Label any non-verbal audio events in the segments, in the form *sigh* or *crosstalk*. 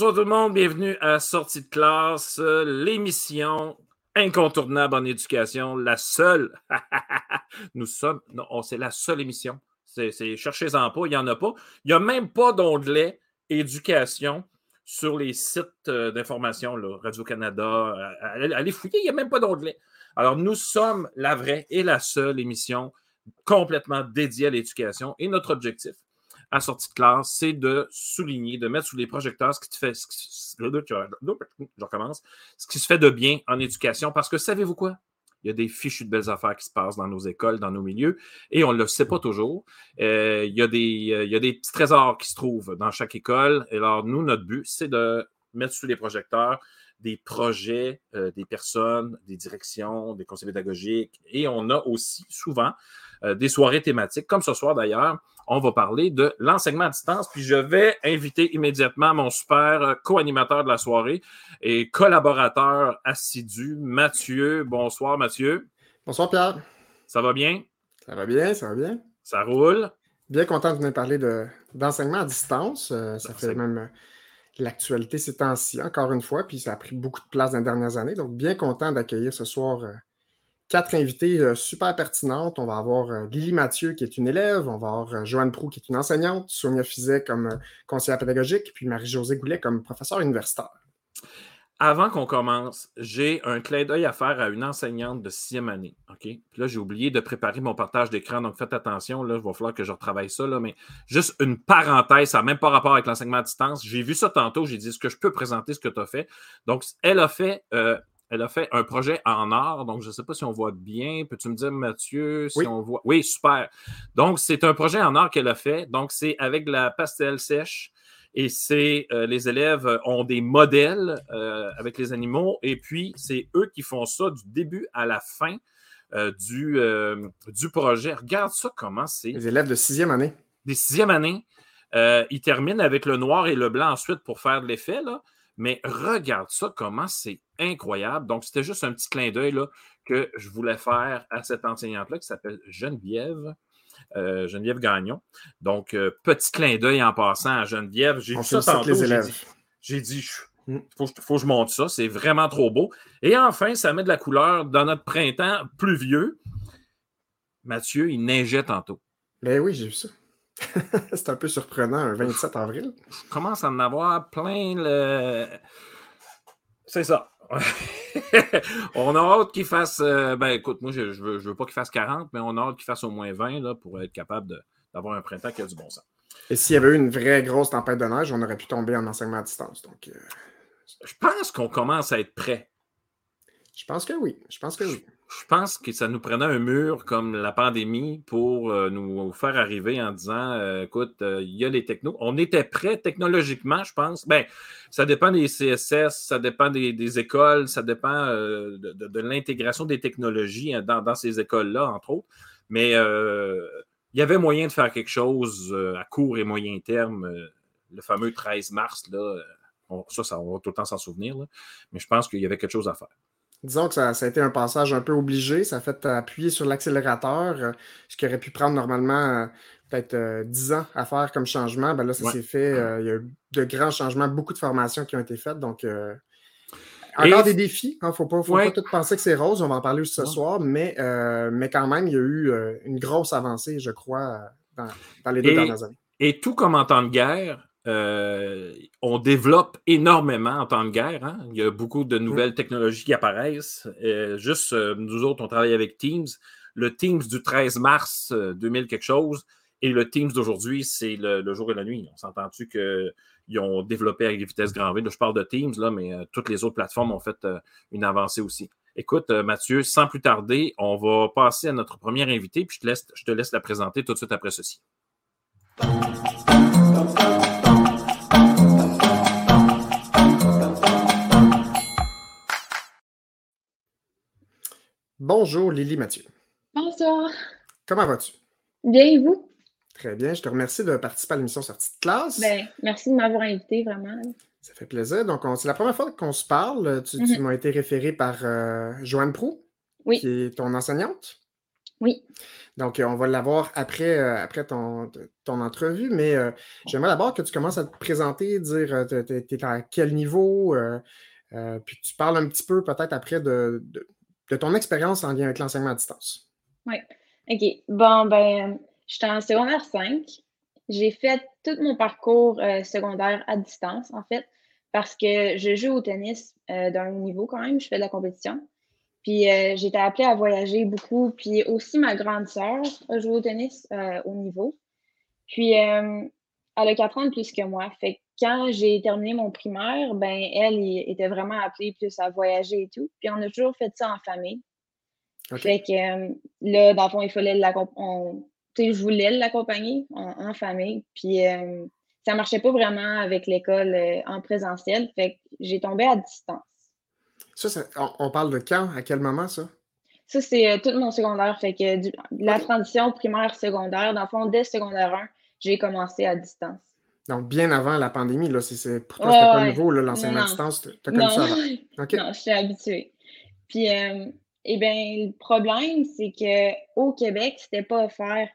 Bonsoir tout le monde, bienvenue à Sortie de classe, l'émission incontournable en éducation, la seule. *laughs* Nous sommes, non, c'est la seule émission. C'est cherchez-en pas, il n'y en a pas. Il n'y a même pas d'onglet éducation sur les sites euh, d'information, Radio-Canada. Allez fouiller, il n'y a même pas d'onglet. Alors, nous sommes la vraie et la seule émission complètement dédiée à l'éducation. Et notre objectif, à sortie de classe, c'est de souligner, de mettre sous les projecteurs ce qui te fait, ce qui, je recommence, ce qui se fait de bien en éducation. Parce que savez-vous quoi? Il y a des fichus de belles affaires qui se passent dans nos écoles, dans nos milieux, et on ne le sait pas toujours. Euh, il, y a des, il y a des petits trésors qui se trouvent dans chaque école. Et alors, nous, notre but, c'est de mettre sous les projecteurs des projets, euh, des personnes, des directions, des conseils pédagogiques. Et on a aussi souvent euh, des soirées thématiques, comme ce soir d'ailleurs. On va parler de l'enseignement à distance. Puis je vais inviter immédiatement mon super euh, co-animateur de la soirée et collaborateur assidu, Mathieu. Bonsoir, Mathieu. Bonsoir, Pierre. Ça va bien? Ça va bien, ça va bien. Ça roule? Bien content de venir parler d'enseignement à distance. Euh, ça fait même l'actualité ces temps-ci, encore une fois, puis ça a pris beaucoup de place dans les dernières années. Donc, bien content d'accueillir ce soir quatre invités euh, super pertinentes. On va avoir euh, Lily Mathieu, qui est une élève. On va avoir euh, Joanne Prou, qui est une enseignante. Sonia Fizet comme conseillère pédagogique. Puis Marie-Josée Goulet comme professeure universitaire. Avant qu'on commence, j'ai un clin d'œil à faire à une enseignante de sixième année. OK? Là, j'ai oublié de préparer mon partage d'écran, donc faites attention. Là, il va falloir que je retravaille ça. Mais juste une parenthèse, ça n'a même pas rapport avec l'enseignement à distance. J'ai vu ça tantôt. J'ai dit est-ce que je peux présenter ce que tu as fait? Donc, elle a fait elle a fait un projet en or, donc je ne sais pas si on voit bien. Peux-tu me dire, Mathieu, si on voit? Oui, super. Donc, c'est un projet en or qu'elle a fait. Donc, c'est avec la pastel sèche. Et c'est euh, les élèves ont des modèles euh, avec les animaux. Et puis, c'est eux qui font ça du début à la fin euh, du, du projet. Regarde ça, comment c'est. Les élèves de sixième année. Des sixième année. ils terminent avec le noir et le blanc ensuite pour faire de l'effet. Là. Mais regarde ça, comment c'est incroyable. Donc, c'était juste un petit clin d'œil que je voulais faire à cette enseignante-là qui s'appelle Geneviève. Euh, Geneviève Gagnon. Donc, euh, petit clin d'œil en passant à Geneviève. J'ai vu ça tantôt. J'ai dit, il faut, faut, que je monte ça. C'est vraiment trop beau. Et enfin, ça met de la couleur dans notre printemps pluvieux. Mathieu, il neigeait tantôt. Ben oui, j'ai vu ça. *laughs* c'est un peu surprenant, un 27 avril. Je commence à en avoir plein le. C'est ça. *laughs* on a hâte qu'il fasse. Euh, ben écoute, moi, je ne veux, veux, pas qu'il fasse 40, mais on a hâte qu'il fasse au moins 20 là, pour être capable d'avoir un printemps qui a du bon sens. Et s'il y avait eu une vraie grosse tempête de neige, on aurait pu tomber en enseignement à distance. Donc, euh, Je pense qu'on commence à être prêt. Je pense que oui. Je pense que oui je pense que ça nous prenait un mur comme la pandémie pour euh, nous faire arriver en disant euh, écoute, euh, il y a les technos. On était prêts technologiquement, je pense. Ben, ça dépend des CSS, ça dépend des, écoles, ça dépend de, l'intégration des technologies hein, dans, ces écoles-là, entre autres. Mais il y avait moyen de faire quelque chose à court et moyen terme. le fameux 13 mars, là, ça, ça, on va tout le temps s'en souvenir. mais je pense qu'il y avait quelque chose à faire disons que ça, a été un passage un peu obligé. Ça a fait appuyer sur l'accélérateur, euh, ce qui aurait pu prendre normalement euh, peut-être 10 euh, ans à faire comme changement. Ben là, ça s'est fait. il y a eu de grands changements, beaucoup de formations qui ont été faites. Donc, encore des défis. Il hein, ne faut, pas, tout penser que c'est rose. On va en parler aussi ce soir. Mais, mais quand même, il y a eu une grosse avancée, je crois, dans, les deux dernières années. Et tout comme en temps de guerre, euh, on développe énormément en temps de guerre. Hein. Il y a beaucoup de nouvelles technologies qui apparaissent. Euh, juste, euh, nous autres, on travaille avec Teams. Le Teams du 13 mars 2000 quelque chose et le Teams d'aujourd'hui, c'est le, jour et la nuit. On s'entend-tu qu'ils ont développé avec vitesse grand V? je parle de Teams, là, mais toutes les autres plateformes ont fait une avancée aussi. Écoute, Mathieu, sans plus tarder, on va passer à notre première invité, puis je te laisse, je te laisse la présenter tout de suite après ceci. Bonjour Lily Mathieu. Bonsoir. Comment vas-tu? Bien, et vous? Très bien. Je te remercie de participer à l'émission Sortie de classe. Ben, merci de m'avoir invité, vraiment. Ça fait plaisir. Donc, c'est la première fois qu'on se parle. Tu, mhm. m'as été référé par euh, Joanne Prou, oui. qui est ton enseignante. Oui. Donc, on va l'avoir après, après ton, ton, entrevue, mais j'aimerais d'abord que tu commences à te présenter, dire tu es, à quel niveau, puis tu parles un petit peu peut-être après de, de, ton expérience en lien avec l'enseignement à distance. Oui. OK. Bon, ben, j'étais en secondaire 5. J'ai fait tout mon parcours secondaire à distance, en fait, parce que je joue au tennis d'un haut niveau quand même. Je fais de la compétition. Puis euh, été appelée à voyager beaucoup. Puis aussi, ma grande sœur a joué au tennis euh, au niveau. Puis euh, elle a quatre ans de plus que moi. Fait quand j'ai terminé mon primaire, ben elle était vraiment appelée plus à voyager et tout. Puis on a toujours fait ça en famille. Fait que là, dans le fond, il fallait l'accompagner. Je voulais l'accompagner en, famille. Puis ça marchait pas vraiment avec l'école en présentiel. Fait que j'ai tombé à distance. Ça, on, parle de quand? À quel moment, ça? Ça, c'est euh, tout mon secondaire. Fait que la transition primaire-secondaire, dans le fond, dès secondaire 1, j'ai commencé à distance. Donc, bien avant la pandémie, là, c'est, pour toi, c'était pas nouveau, l'enseignement à distance. Tu as connu ça avant. *laughs* Non, je suis habituée. Puis, euh, eh bien, le problème, c'est qu'au Québec, c'était pas offert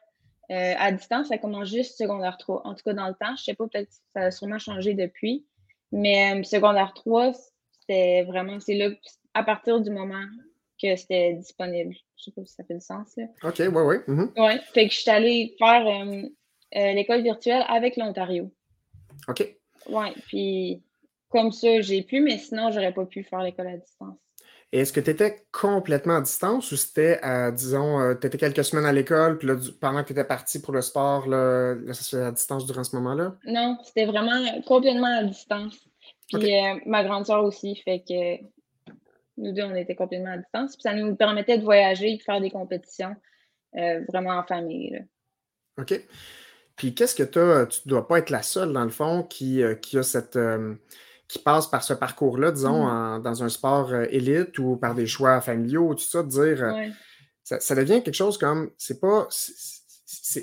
euh, à distance. Ça commence juste secondaire 3. En tout cas, dans le temps, je sais pas, peut-être que ça a sûrement changé depuis. Mais secondaire 3, c'était vraiment, c'est là, à partir du moment que c'était disponible. Je sais pas si ça fait du sens. Là. OK, oui, oui. Mm-hmm. Oui, fait que je suis allée faire euh, euh, l'école virtuelle avec l'Ontario. OK. Oui, puis comme ça, j'ai pu, mais sinon, j'aurais pas pu faire l'école à distance. Et est-ce que tu étais complètement à distance ou c'était, disons, euh, tu étais quelques semaines à l'école, puis là, pendant que tu étais parti pour le sport, là, ça se fait à distance durant ce moment-là? Non, c'était vraiment complètement à distance. Puis euh, ma grande soeur aussi, fait que nous deux, on était complètement à distance. Puis ça nous permettait de voyager et de faire des compétitions euh, vraiment en famille. OK. Puis qu'est-ce que tu as, tu ne dois pas être la seule, dans le fond, qui, euh, qui a cette. qui passe par ce parcours-là, disons, mm. dans un sport élite ou par des choix familiaux, tout ça, de dire. Ça, ça, devient quelque chose comme. C'est pas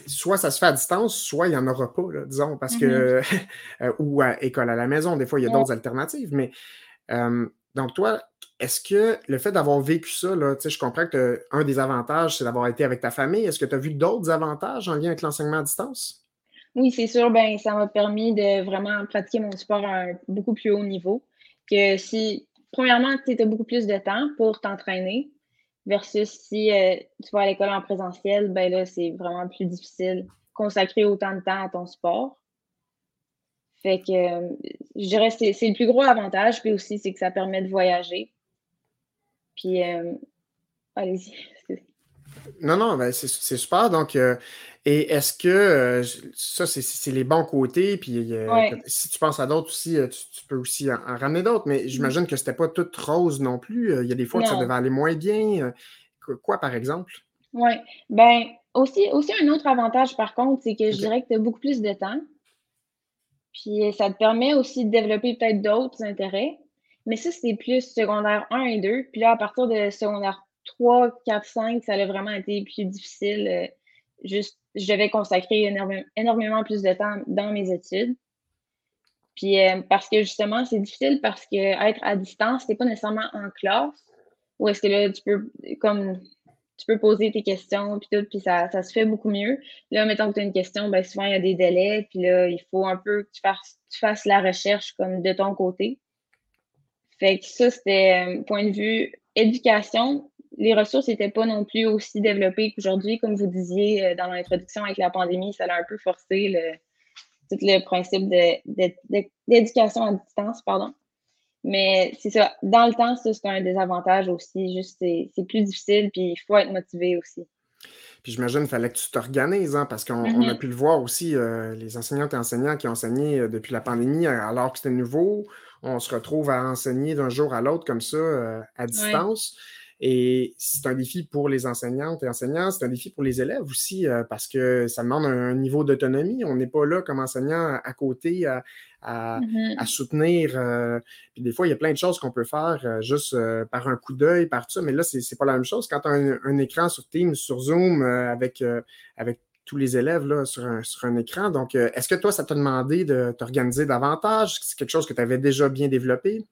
soit ça se fait à distance, soit il n'y en aura pas, disons, parce que. Mm-hmm. *laughs* Euh, ou à école à la maison, des fois, il y a d'autres alternatives. Mais donc, toi, est-ce que le fait d'avoir vécu ça, là, je comprends que un des avantages, c'est d'avoir été avec ta famille. Est-ce que tu as vu d'autres avantages en lien avec l'enseignement à distance? Oui, c'est sûr. Ben, ça m'a permis de vraiment pratiquer mon sport à un beaucoup plus haut niveau. Que si, premièrement, tu as beaucoup plus de temps pour t'entraîner. Versus si euh, tu vas à l'école en présentiel, ben là, c'est vraiment plus difficile consacrer autant de temps à ton sport. Fait que je dirais que c'est le plus gros avantage. Puis aussi, c'est que ça permet de voyager. Puis, euh, allez-y. *laughs* Non, non, ben c'est super. Donc, et est-ce que euh, ça, c'est les bons côtés, puis euh, si tu penses à d'autres aussi, euh, tu, peux aussi en, ramener d'autres, mais mmh. j'imagine que c'était pas tout rose non plus. Il y a des fois que ça devait aller moins bien. Quoi, par exemple? Oui. Ben, aussi, aussi un autre avantage, par contre, c'est que je dirais que tu as beaucoup plus de temps. Puis ça te permet aussi de développer peut-être d'autres intérêts. Mais ça, c'est plus secondaire 1 et 2. Puis là, à partir de secondaire 3, 4, 5, ça a vraiment été plus difficile. juste je devais consacrer énormément plus de temps dans mes études. Puis euh, parce que justement, c'est difficile parce que être à distance, c'est pas nécessairement en classe. Ou est-ce que là, tu peux comme tu peux poser tes questions puis tout, puis ça, ça se fait beaucoup mieux. Là, mettons que tu as une question, ben souvent il y a des délais, puis là, il faut un peu que tu fasses, tu fasses la recherche comme de ton côté. Fait que ça, c'était euh, point de vue éducation, les ressources n'étaient pas non plus aussi développées qu'aujourd'hui. Comme vous disiez euh, dans l'introduction avec la pandémie, ça a un peu forcé le, tout le principe d'éducation à distance. pardon. Mais c'est ça. Dans le temps, ça, c'est un désavantage aussi. Juste, c'est plus difficile, puis il faut être motivé aussi. Puis j'imagine qu'il fallait que tu t'organises, hein, parce qu'on a mm-hmm. pu le voir aussi, euh, les enseignantes et enseignants qui ont enseigné euh, depuis la pandémie, alors que c'était nouveau, on se retrouve à enseigner d'un jour à l'autre comme ça, à distance. Et c'est un défi pour les enseignantes et enseignants, c'est un défi pour les élèves aussi, euh, parce que ça demande un, niveau d'autonomie. On n'est pas là comme enseignant à côté à, mm-hmm. soutenir. Euh, puis des fois, il y a plein de choses qu'on peut faire euh, juste par un coup d'œil, par tout ça. Mais là, c'est n'est pas la même chose. Quand tu as un, écran sur Teams, sur Zoom, avec, avec tous les élèves là, sur, un, sur un écran. Donc, est-ce que toi, ça t'a demandé de t'organiser davantage? C'est quelque chose que tu avais déjà bien développé?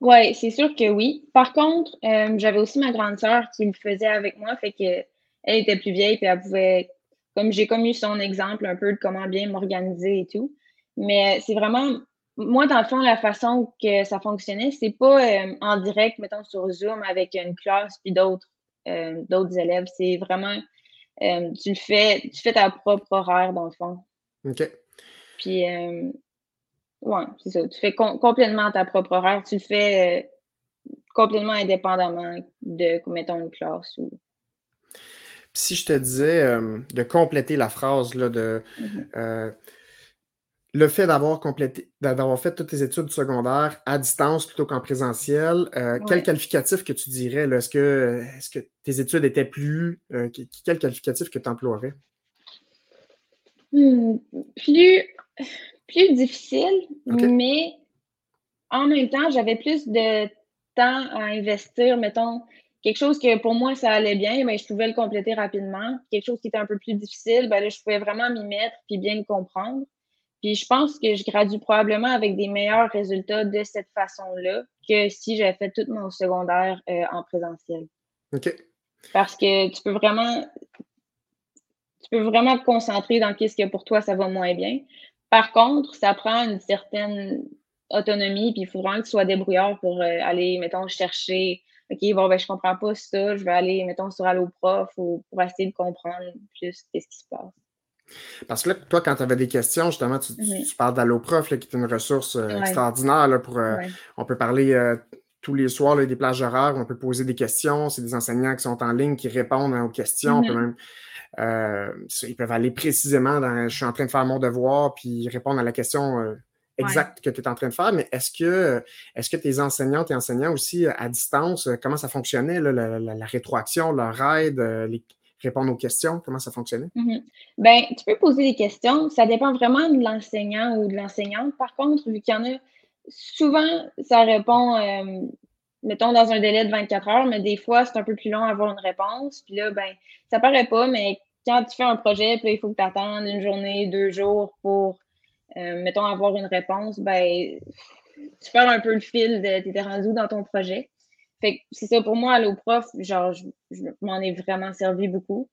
Oui, c'est sûr que oui. Par contre, euh, j'avais aussi ma grande sœur qui le faisait avec moi, fait que elle était plus vieille, puis elle pouvait, comme j'ai comme eu son exemple un peu de comment bien m'organiser et tout. Mais c'est vraiment, moi, dans le fond, la façon que ça fonctionnait, c'est pas euh, en direct, mettons, sur Zoom avec une classe puis d'autres euh, d'autres élèves. C'est vraiment, tu le fais, tu fais ta propre horaire, dans le fond. OK. Puis, ouais, c'est ça. Tu fais complètement ta propre horaire. Tu le fais complètement indépendamment de, mettons, une classe ou. Si je te disais de compléter la phrase là, de mm-hmm le fait d'avoir complété, d'avoir fait toutes tes études secondaires à distance plutôt qu'en présentiel, euh, quel qualificatif que tu dirais? Est-ce que, est que tes études étaient plus. Euh, quel qualificatif que tu emploierais? Hmm, plus, plus difficile, mais en même temps, j'avais plus de temps à investir, mettons, quelque chose que pour moi, ça allait bien, mais je pouvais le compléter rapidement. Quelque chose qui était un peu plus difficile, ben là, je pouvais vraiment m'y mettre puis bien le comprendre. Puis je pense que je gradue probablement avec des meilleurs résultats de cette façon-là que si j'avais fait tout mon secondaire euh, en présentiel. OK. Parce que tu peux vraiment tu peux vraiment te concentrer dans ce que pour toi ça va moins bien. Par contre, ça prend une certaine autonomie, puis il faut vraiment que tu sois débrouillard pour euh, aller, mettons, chercher OK, bon, ben, je comprends pas ça, je vais aller, mettons, sur Alloprof ou pour essayer de comprendre plus qu'est-ce qui se passe. Parce que là, toi, quand tu avais des questions, justement, tu, mm-hmm. parles d'AlloProf, qui est une ressource euh, extraordinaire. pour, euh, On peut parler euh, tous les soirs des plages horaires, on peut poser des questions. C'est des enseignants qui sont en ligne, qui répondent aux questions. Mm-hmm. ils peuvent aller précisément dans je suis en train de faire mon devoir, puis répondre à la question exacte que tu es en train de faire. Mais est-ce que, est que tes enseignantes et enseignants aussi à distance, comment ça fonctionnait, la, rétroaction, leur aide, les, répondre aux questions? Comment ça fonctionnait? Mm-hmm. Ben, tu peux poser des questions. Ça dépend vraiment de l'enseignant ou de l'enseignante. Par contre, vu qu'il y en a, souvent, ça répond, euh, mettons, dans un délai de 24 heures, mais des fois, c'est un peu plus long à avoir une réponse. Puis là, ben, ça paraît pas, mais quand tu fais un projet, puis il faut que tu attendes une journée, deux jours pour, euh, mettons, avoir une réponse, ben, tu perds un peu le fil de t'es rendu dans ton projet. Fait que c'est ça, pour moi, Allo Prof, genre, je, m'en ai vraiment servi beaucoup.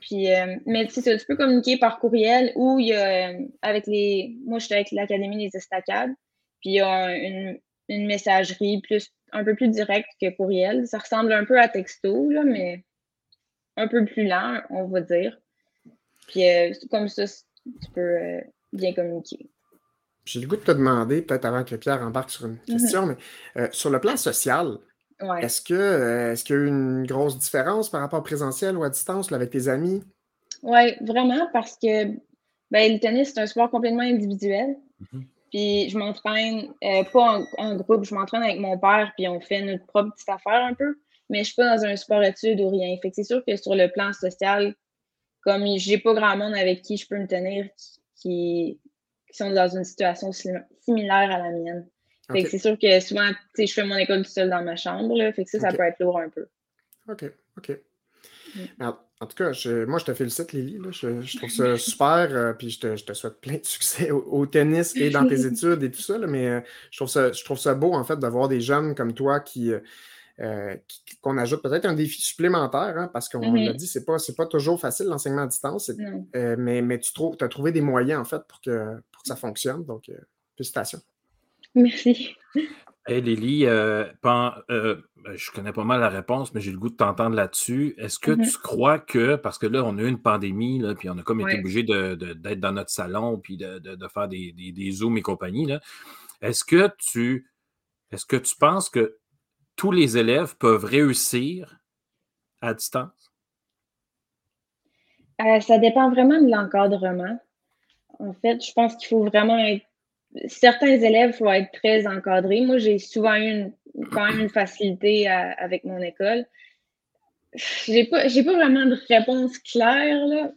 Puis, euh, mais c'est ça, tu peux communiquer par courriel ou il y a, euh, avec les, moi, j'étais avec l'Académie des Estacades, puis il y a une, une, messagerie plus, un peu plus directe que courriel. Ça ressemble un peu à texto, là, mais un peu plus lent, on va dire. Puis, euh, comme ça, tu peux bien communiquer. J'ai le goût de te demander, peut-être avant que Pierre embarque sur une mm-hmm. question, mais sur le plan social, est-ce que euh, est-ce qu'il y a eu une grosse différence par rapport au présentiel ou à distance avec tes amis? Oui, vraiment, parce que ben, le tennis, c'est un sport complètement individuel. Mm-hmm. Puis je m'entraîne euh, pas en, groupe, je m'entraîne avec mon père, puis on fait notre propre petite affaire un peu. Mais je suis pas dans un sport étude ou rien. Fait que c'est sûr que sur le plan social, comme j'ai pas grand monde avec qui je peux me tenir qui, qui sont dans une situation similaire à la mienne c'est sûr que souvent, je fais mon école tout seul dans ma chambre. Là, fait que ça, ça peut être lourd un peu. OK, OK. Mm. En, tout cas, moi, je te félicite, Lily. Je, trouve ça super. Euh, puis je te, souhaite plein de *laughs* succès au, tennis et dans tes *laughs* études et tout ça. mais euh, je, trouve ça, je trouve ça beau, en fait, d'avoir des jeunes comme toi qui. Euh, qu'on ajoute peut-être un défi supplémentaire, hein, parce qu'on l'a mm-hmm. dit, c'est pas, pas toujours facile l'enseignement à distance, mais, mais tu as trouvé des moyens en fait pour que, pour que ça fonctionne. Donc, félicitations. Merci. Hey Lily, euh, euh, ben, je connais pas mal la réponse, mais j'ai le goût de t'entendre là-dessus. Est-ce que mm-hmm. tu crois que, parce que là, on a eu une pandémie, là, puis on a comme été obligé d'être dans notre salon, puis de, faire des, des, Zooms et compagnie, est-ce que tu est-ce que tu penses que tous les élèves peuvent réussir à distance? Euh, ça dépend vraiment de l'encadrement. En fait, je pense qu'il faut vraiment être certains élèves, il faut être très encadrés. Moi, j'ai souvent eu une, quand même une facilité avec mon école. J'ai pas, pas vraiment de réponse claire, là.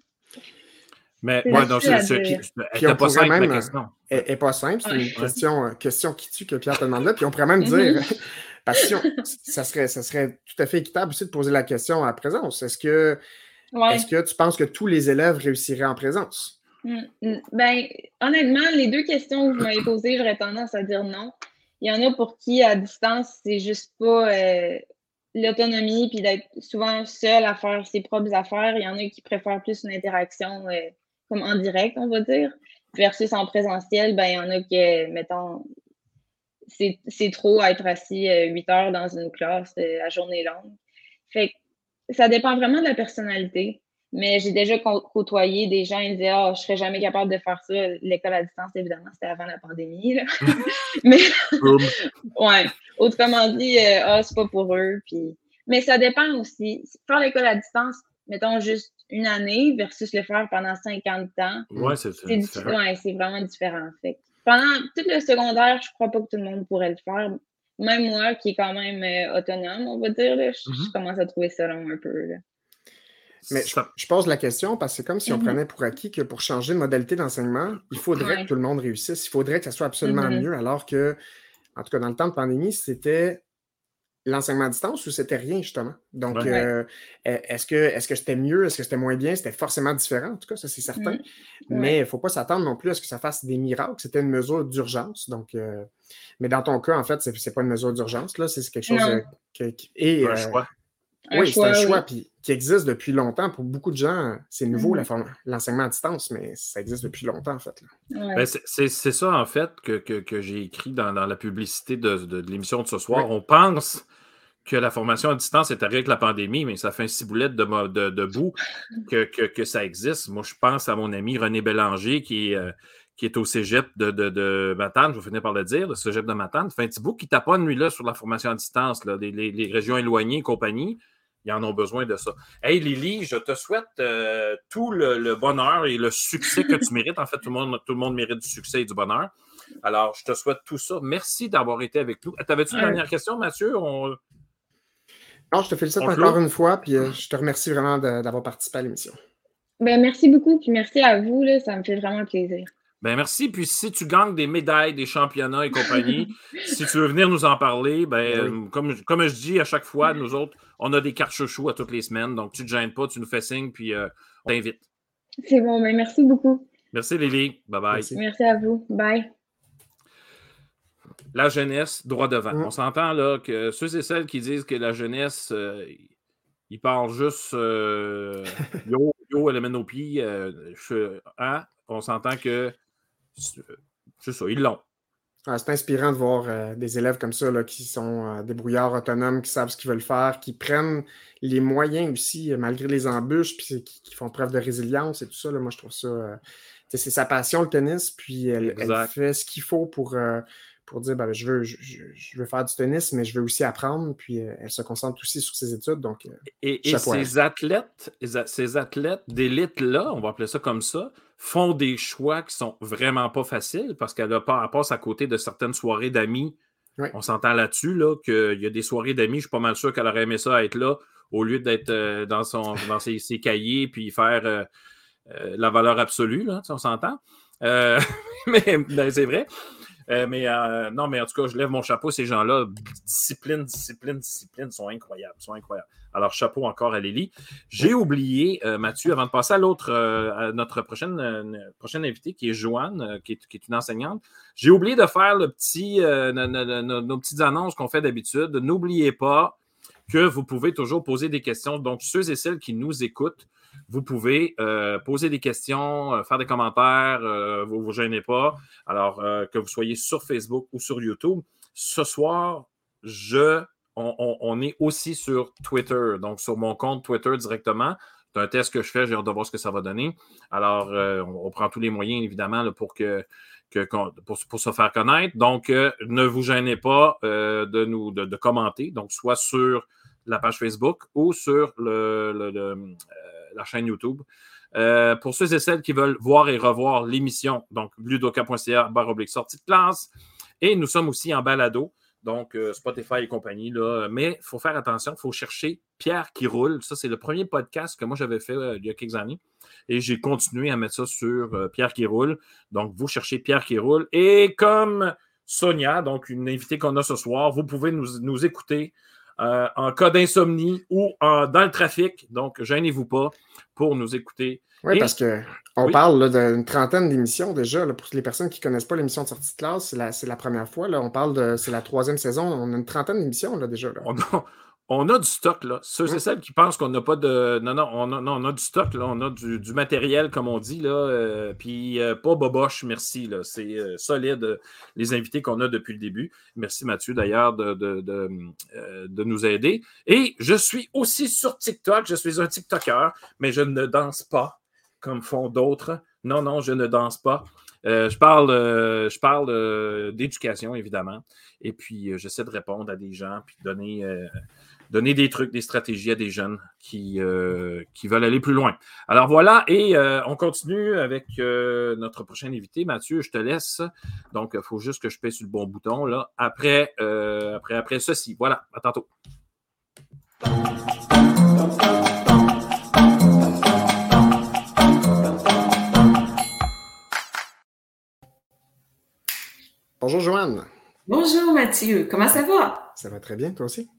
Mais ouais, donc c'est pas simple la question. Elle n'est pas simple, c'est une question, euh, question qui tue que Pierre te demande là. Puis on pourrait même dire, *laughs* parce que ça serait, ça serait tout à fait équitable aussi de poser la question à présence. Est-ce que, est-ce que tu penses que tous les élèves réussiraient en présence? Mm, mm. Ben, honnêtement, les deux questions que vous m'avez posées, j'aurais tendance à dire non. Il y en a pour qui, à distance, c'est juste pas. Euh, l'autonomie, puis d'être souvent seul à faire ses propres affaires. Il y en a qui préfèrent plus une interaction euh, comme en direct, on va dire, versus en présentiel, ben, il y en a qui, mettons, c'est trop être assis euh, huit heures dans une classe euh, la journée longue. Fait que ça dépend vraiment de la personnalité. Mais j'ai déjà côtoyé des gens qui disaient Ah, oh, je serais jamais capable de faire ça. L'école à distance, évidemment, c'était avant la pandémie. *laughs* mais *laughs* ouais. Autrement dit, euh, ah, c'est pas pour eux. Puis... Mais ça dépend aussi. Faire l'école à distance, mettons juste une année versus le faire pendant 50 ans. Ouais, c'est ouais, c'est vraiment différent. Fait. Pendant tout le secondaire, je crois pas que tout le monde pourrait le faire. Même moi, qui est quand même euh, autonome, on va dire, là, je, mm-hmm. commence à trouver ça long un peu. Là. Mais je, pose la question parce que c'est comme si on mm-hmm. prenait pour acquis que pour changer de modalité d'enseignement, il faudrait que tout le monde réussisse. Il faudrait que ça soit absolument mm-hmm. mieux, alors que, en tout cas, dans le temps de pandémie, c'était l'enseignement à distance ou c'était rien, justement? Donc, euh, e, est-ce que est-ce que c'était mieux? Est-ce que c'était moins bien? C'était forcément différent, en tout cas, ça, c'est certain. Mm-hmm. Mais il ne faut pas s'attendre non plus à ce que ça fasse des miracles. C'était une mesure d'urgence. Donc, euh, mais dans ton cas, en fait, ce n'est pas une mesure d'urgence, là. C'est quelque chose euh, qui, et, oui, c'est un choix qui existe depuis longtemps. Pour beaucoup de gens, c'est nouveau mm-hmm. l'enseignement à distance, mais ça existe depuis longtemps, en fait. Ben, c'est ça, en fait, que, j'ai écrit dans, la publicité de, l'émission de ce soir. On pense que la formation à distance est arrivée avec la pandémie, mais ça fait un ciboulette de, de, de bout que, que, ça existe. Moi, je pense à mon ami René Bélanger qui est, euh, qui est au cégep de, de, Matane, je vais finir par le dire, le cégep de Matane. Fait un petit bout qui pas nuit là sur la formation à distance, là, les, les régions éloignées et compagnie ils en ont besoin de ça. Hey Lily, je te souhaite euh, tout le, bonheur et le succès que tu mérites. En fait, tout le, monde, tout le monde mérite du succès et du bonheur. Alors, je te souhaite tout ça. Merci d'avoir été avec nous. T'avais-tu une dernière question, Mathieu? Non, je te félicite encore une fois, puis euh, je te remercie vraiment d'avoir participé à l'émission. Ben, merci beaucoup, puis merci à vous. Là, ça me fait vraiment plaisir. Ben merci. Puis si tu gagnes des médailles, des championnats et compagnie, *laughs* si tu veux venir nous en parler, ben, ben euh, comme, comme je dis à chaque fois, nous autres, on a des cartes chouchous à toutes les semaines. Donc tu ne te gênes pas, tu nous fais signe, puis euh, on t'invite. C'est bon, mais ben, merci beaucoup. Merci Lily. Bye bye. Merci, à vous. Bye. La jeunesse, droit devant. On s'entend là que ceux et celles qui disent que la jeunesse, euh, ils parlent juste *laughs* yo, yo, elle mène nos pieds. hein? On s'entend que c'est ça, ils l'ont. Ah, c'est inspirant de voir euh, des élèves comme ça là, qui sont euh, débrouillards autonomes, qui savent ce qu'ils veulent faire, qui prennent les moyens aussi, euh, malgré les embûches, puis qui, font preuve de résilience et tout ça. moi, je trouve ça. c'est sa passion, le tennis, puis elle, fait ce qu'il faut pour, pour dire ben, je, veux, je, veux faire du tennis, mais je veux aussi apprendre. Puis elle se concentre aussi sur ses études. Donc, et, ces athlètes, ces athlètes d'élite-là, on va appeler ça comme ça, font des choix qui sont vraiment pas faciles parce qu'elle passe à côté de certaines soirées d'amis. On s'entend là-dessus, là, qu'il y a des soirées d'amis, je suis pas mal sûr qu'elle aurait aimé ça être là au lieu d'être euh, dans, son, dans ses, cahiers puis faire euh, euh, la valeur absolue, là, on s'entend. *laughs* mais ben, c'est vrai. Mais non, mais en tout cas, je lève mon chapeau. Ces gens-là, discipline, discipline, discipline, sont incroyables. Sont incroyables. Alors, chapeau encore à Lélie. J'ai oublié, euh, Mathieu, avant de passer à l'autre, euh, à notre prochaine, euh, prochaine invitée, qui est Joanne, qui est, une enseignante, j'ai oublié de faire le petit, nos, petites annonces qu'on fait d'habitude. N'oubliez pas que vous pouvez toujours poser des questions. Donc, ceux et celles qui nous écoutent, vous pouvez poser des questions, faire des commentaires, vous ne vous gênez pas. Alors, que vous soyez sur Facebook ou sur YouTube. Ce soir, je on, est aussi sur Twitter, donc sur mon compte Twitter directement. C'est un test que je fais, j'ai hâte de voir ce que ça va donner. Alors, euh, on, prend tous les moyens, évidemment, pour, que, pour, se faire connaître. Donc, euh, ne vous gênez pas euh, de nous de, commenter, donc soit sur la page Facebook ou sur le, la chaîne YouTube. pour ceux et celles qui veulent voir et revoir l'émission, donc ludoka.ca barre oblique sortie de classe. Et nous sommes aussi en balado donc euh, Spotify et compagnie. Là. Mais il faut faire attention, il faut chercher Pierre qui roule. Ça, c'est le premier podcast que moi j'avais fait euh, il y a quelques années. Et j'ai continué à mettre ça sur euh, Pierre qui roule. Donc, vous cherchez Pierre qui roule. Et comme Sonia, donc une invitée qu'on a ce soir, vous pouvez nous, écouter en cas d'insomnie ou dans le trafic. Donc, gênez-vous pas pour nous écouter. Oui, parce qu'on On parle d'une trentaine d'émissions déjà. pour les personnes qui ne connaissent pas l'émission de sortie de classe, c'est la, première fois. Là. On parle de. C'est la troisième saison. On a une trentaine d'émissions là, déjà. Là on a du stock, là. Ceux et celles qui pensent qu'on n'a pas de. Non, non, on a, non, on a du stock, là. On a du, matériel, comme on dit, là. Euh, puis euh, pas boboche, merci, là. C'est euh, solide, les invités qu'on a depuis le début. Merci, Mathieu, d'ailleurs, de, de, nous aider. Et je suis aussi sur TikTok. Je suis un TikToker, mais je ne danse pas comme font d'autres. Non, non, je ne danse pas. je parle, je parle d'éducation, évidemment. Et puis, j'essaie de répondre à des gens, puis de donner donner des trucs, des stratégies à des jeunes qui, euh, qui veulent aller plus loin. Alors voilà, et euh, on continue avec euh, notre prochain invité. Mathieu, je te laisse. Donc, il faut juste que je paie sur le bon bouton là, après, après, après ceci. Voilà, à tantôt. Bonjour Joanne. Bonjour Mathieu, comment ça va? Ça va très bien, toi aussi?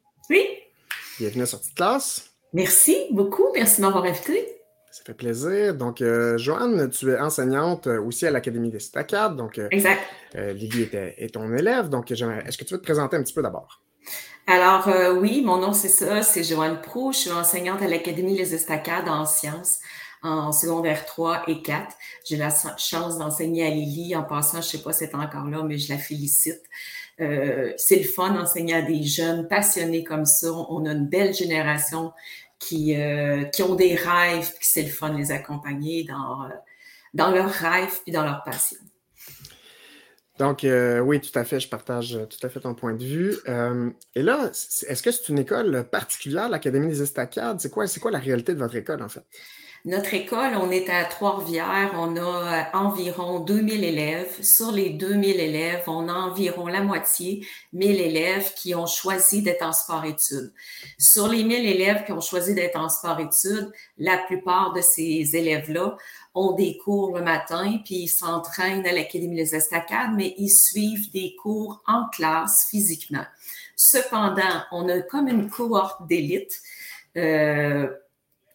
Bienvenue à Sortie de classe. Merci beaucoup. Merci de m'avoir invité. Ça fait plaisir. Donc, euh, Joanne, tu es enseignante euh, aussi à l'Académie des Stacades. Donc, euh, exact. Lily est ton élève. Donc, est-ce que tu veux te présenter un petit peu d'abord? Alors, oui, mon nom, c'est ça. C'est Joanne Pro. Je suis enseignante à l'Académie des Estacades en sciences en secondaire 3 et 4. J'ai la chance d'enseigner à Lily. En passant, je ne sais pas si c'est encore là, mais je la félicite. Euh, c'est le fun d'enseigner à des jeunes passionnés comme ça. On a une belle génération qui, euh, qui ont des rêves, puis c'est le fun de les accompagner dans, euh, dans leurs rêves puis dans leur passion. Donc, oui, tout à fait, je partage tout à fait ton point de vue. et là, est-ce que c'est une école particulière, l'Académie des Estacades? C'est quoi, c'est quoi la réalité de votre école, en fait? Notre école, on est à Trois-Rivières, on a euh, environ 2000 élèves. Sur les 2000 élèves, on a environ la moitié, 1000 élèves qui ont choisi d'être en sport-études. Sur les 1000 élèves qui ont choisi d'être en sport-études, la plupart de ces élèves-là ont des cours le matin, puis ils s'entraînent à l'Académie des Estacades, mais ils suivent des cours en classe physiquement. Cependant, on a comme une cohorte d'élite. Euh,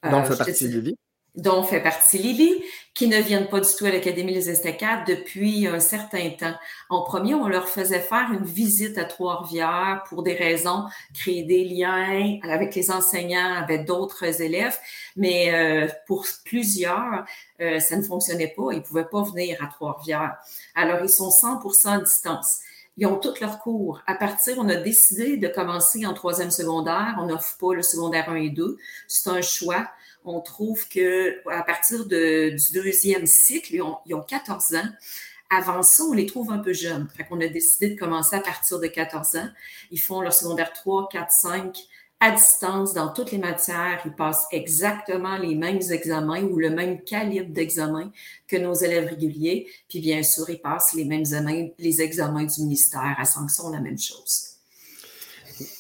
dont euh, fait partie Lily dont fait partie Lily, qui ne viennent pas du tout à l'Académie des Estacades depuis un certain temps. En premier, on leur faisait faire une visite à Trois-Rivières pour des raisons, créer des liens avec les enseignants, avec d'autres élèves, mais euh, pour plusieurs, euh, ça ne fonctionnait pas. Ils ne pouvaient pas venir à Trois-Rivières. Alors, ils sont 100 à distance. Ils ont tous leurs cours. À partir, on a décidé de commencer en troisième secondaire. On n'offre pas le secondaire 1 et 2. C'est un choix on trouve que à partir du deuxième cycle, ils ont, 14 ans. Avant ça, on les trouve un peu jeunes. Fait qu'on a décidé de commencer à partir de 14 ans. Ils font leur secondaire 3, 4, 5 à distance dans toutes les matières. Ils passent exactement les mêmes examens ou le même calibre d'examen que nos élèves réguliers. Puis bien sûr, ils passent les mêmes examens, les examens du ministère à sanction, la même chose.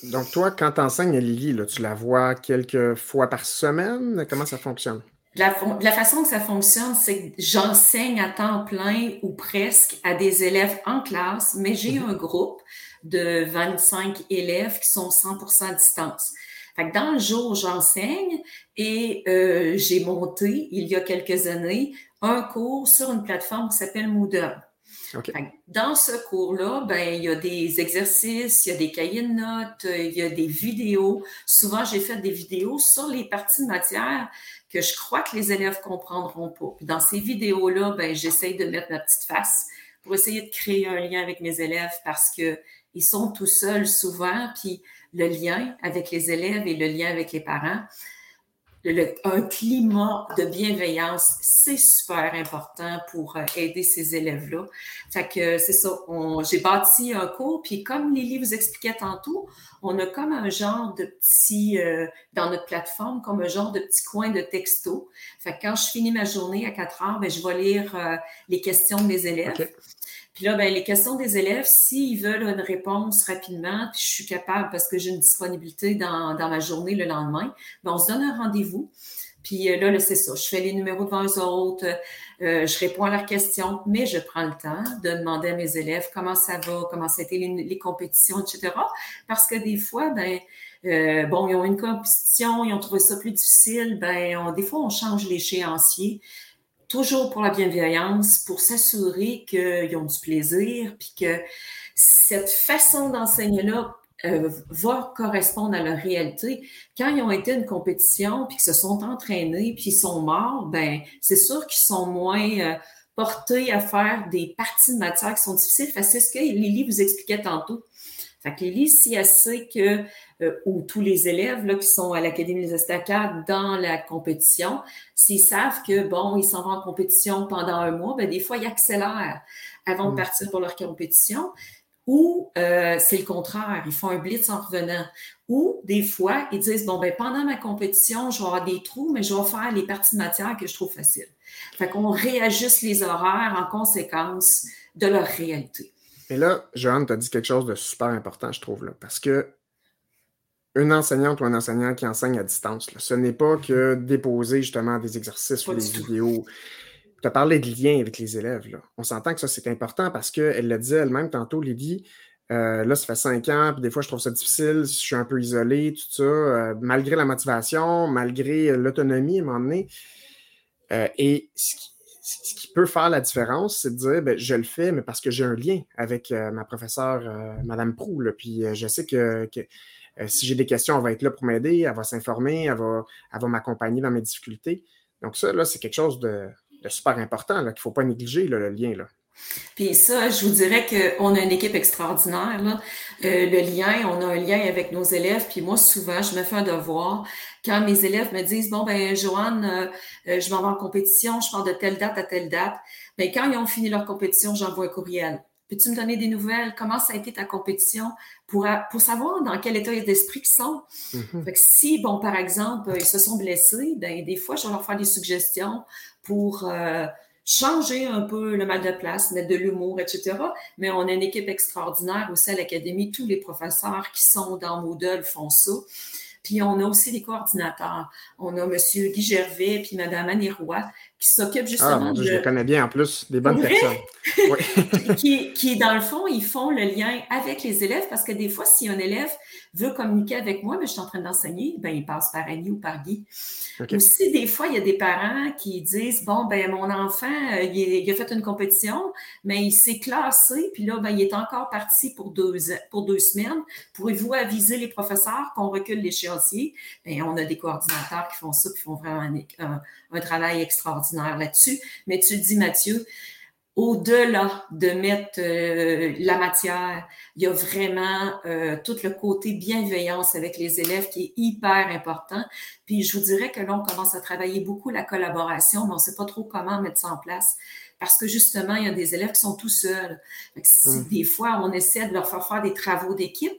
Donc, toi, quand tu enseignes à Lily, tu la vois quelques fois par semaine? Comment ça fonctionne? La, façon que ça fonctionne, c'est que j'enseigne à temps plein ou presque à des élèves en classe, mais j'ai mhm. un groupe de 25 élèves qui sont 100% à distance. Fait que dans le jour, j'enseigne et euh, j'ai monté, il y a quelques années, un cours sur une plateforme qui s'appelle Moodle. Dans ce cours-là, ben, il y a des exercices, il y a des cahiers de notes, il y a des vidéos. Souvent, j'ai fait des vidéos sur les parties de matière que je crois que les élèves comprendront pas. dans ces vidéos-là, ben, j'essaye de mettre ma petite face pour essayer de créer un lien avec mes élèves parce que ils sont tout seuls souvent, puis le lien avec les élèves et le lien avec les parents, un climat de bienveillance, c'est super important pour euh, aider ces élèves-là. Fait que c'est ça, j'ai bâti un cours, puis comme Lily vous expliquait tantôt, on a comme un genre de petit, euh, dans notre plateforme, comme un genre de petit coin de texto. Fait que quand je finis ma journée à 4 heures, ben, je vais lire euh, les questions des élèves. Puis là, ben, les questions des élèves, s'ils veulent une réponse rapidement, puis je suis capable parce que j'ai une disponibilité dans, dans ma journée le lendemain, ben, on se donne un rendez-vous. Puis euh, là, là c'est ça. Je fais les numéros devant eux autres, euh, je réponds à leurs questions, mais je prends le temps de demander à mes élèves comment ça va, comment ça a été les, compétitions, etc. Parce que des fois, ben, euh, bon, ils ont une compétition, ils ont trouvé ça plus difficile, ben, des fois, on change l'échéancier toujours pour la bienveillance, pour s'assurer qu'ils ont du plaisir, puis que cette façon d'enseigner-là euh, va correspondre à leur réalité. Quand ils ont été à une compétition, puis qu'ils se sont entraînés, puis ils sont morts, ben c'est sûr qu'ils sont moins euh, portés à faire des parties de matière qui sont difficiles. C'est ce que Lily vous expliquait tantôt. Fait que Lily, si elle sait que, ou tous les élèves là, qui sont à l'Académie des Estacades dans la compétition, s'ils savent que, bon, ils s'en vont en compétition pendant un mois, ben, des fois, ils accélèrent avant de mm. partir pour leur compétition. Ou euh, c'est le contraire, ils font un blitz en revenant. Ou des fois, ils disent bon, ben pendant ma compétition, je vais avoir des trous, mais je vais faire les parties de matière que je trouve faciles. Fait qu'on réajuste les horaires en conséquence de leur réalité. Et là, Joanne, tu as dit quelque chose de super important, je trouve, là, parce que une enseignante ou un enseignant qui enseigne à distance, ce n'est pas que déposer justement des exercices ou des vidéos tu as parlé de lien avec les élèves. Là. On s'entend que ça, c'est important parce qu'elle le disait elle-même tantôt, Lydie. Euh, là, ça fait cinq ans, puis des fois, je trouve ça difficile, je suis un peu isolé, tout ça, euh, malgré la motivation, malgré l'autonomie à un moment donné. Euh, et ce qui, peut faire la différence, c'est de dire, ben, je le fais, mais parce que j'ai un lien avec ma professeure, Madame Prou, puis je sais que, si j'ai des questions, elle va être là pour m'aider, elle va s'informer, elle va, va m'accompagner dans mes difficultés. Donc ça, là, c'est quelque chose de, super important, qu'il ne faut pas négliger le lien. Là. Puis ça, je vous dirais qu'on a une équipe extraordinaire. Euh, le lien, on a un lien avec nos élèves. Puis moi, souvent, je me fais un devoir. Quand mes élèves me disent, bon, ben Joanne, euh, euh, je m'en vais en compétition, je pars de telle date à telle date. Mais ben, quand ils ont fini leur compétition, j'envoie un courriel. Peux-tu me donner des nouvelles? Comment ça a été ta compétition? Pour, pour savoir dans quel état d'esprit ils sont. Mm-hmm. fait que si, bon, par exemple, ils se sont blessés, ben, des fois, je vais leur faire des suggestions pour euh, changer un peu le mal de place, mettre de l'humour, etc. Mais on a une équipe extraordinaire aussi à l'Académie. Tous les professeurs qui sont dans Moodle font ça. Puis on a aussi les coordinateurs. On a M. Guy Gervais puis Mme Annie Roy qui s'occupent justement ah, de... Je les connais bien en plus, des bonnes personnes. *laughs* qui, qui, dans le fond, ils font le lien avec les élèves parce que des fois, si un élève veut communiquer avec moi, mais je suis en train d'enseigner, ben, il passe par Annie ou par Guy. Aussi, des fois, il y a des parents qui disent, bon, ben, mon enfant, euh, il, a fait une compétition, mais il s'est classé, puis là, ben, il est encore parti pour deux, pour deux semaines. Pourrez-vous aviser les professeurs qu'on recule l'échéancier? Ben, on a des coordinateurs qui font ça, qui font vraiment un, un travail extraordinaire là-dessus. Mais tu dis, Mathieu, au-delà de mettre euh, la matière, il y a vraiment euh, tout le côté bienveillance avec les élèves qui est hyper important. Puis je vous dirais que là, on commence à travailler beaucoup la collaboration, mais on ne sait pas trop comment mettre ça en place. Parce que justement, il y a des élèves qui sont tout seuls. Si mmh. des fois, on essaie de leur faire faire des travaux d'équipe,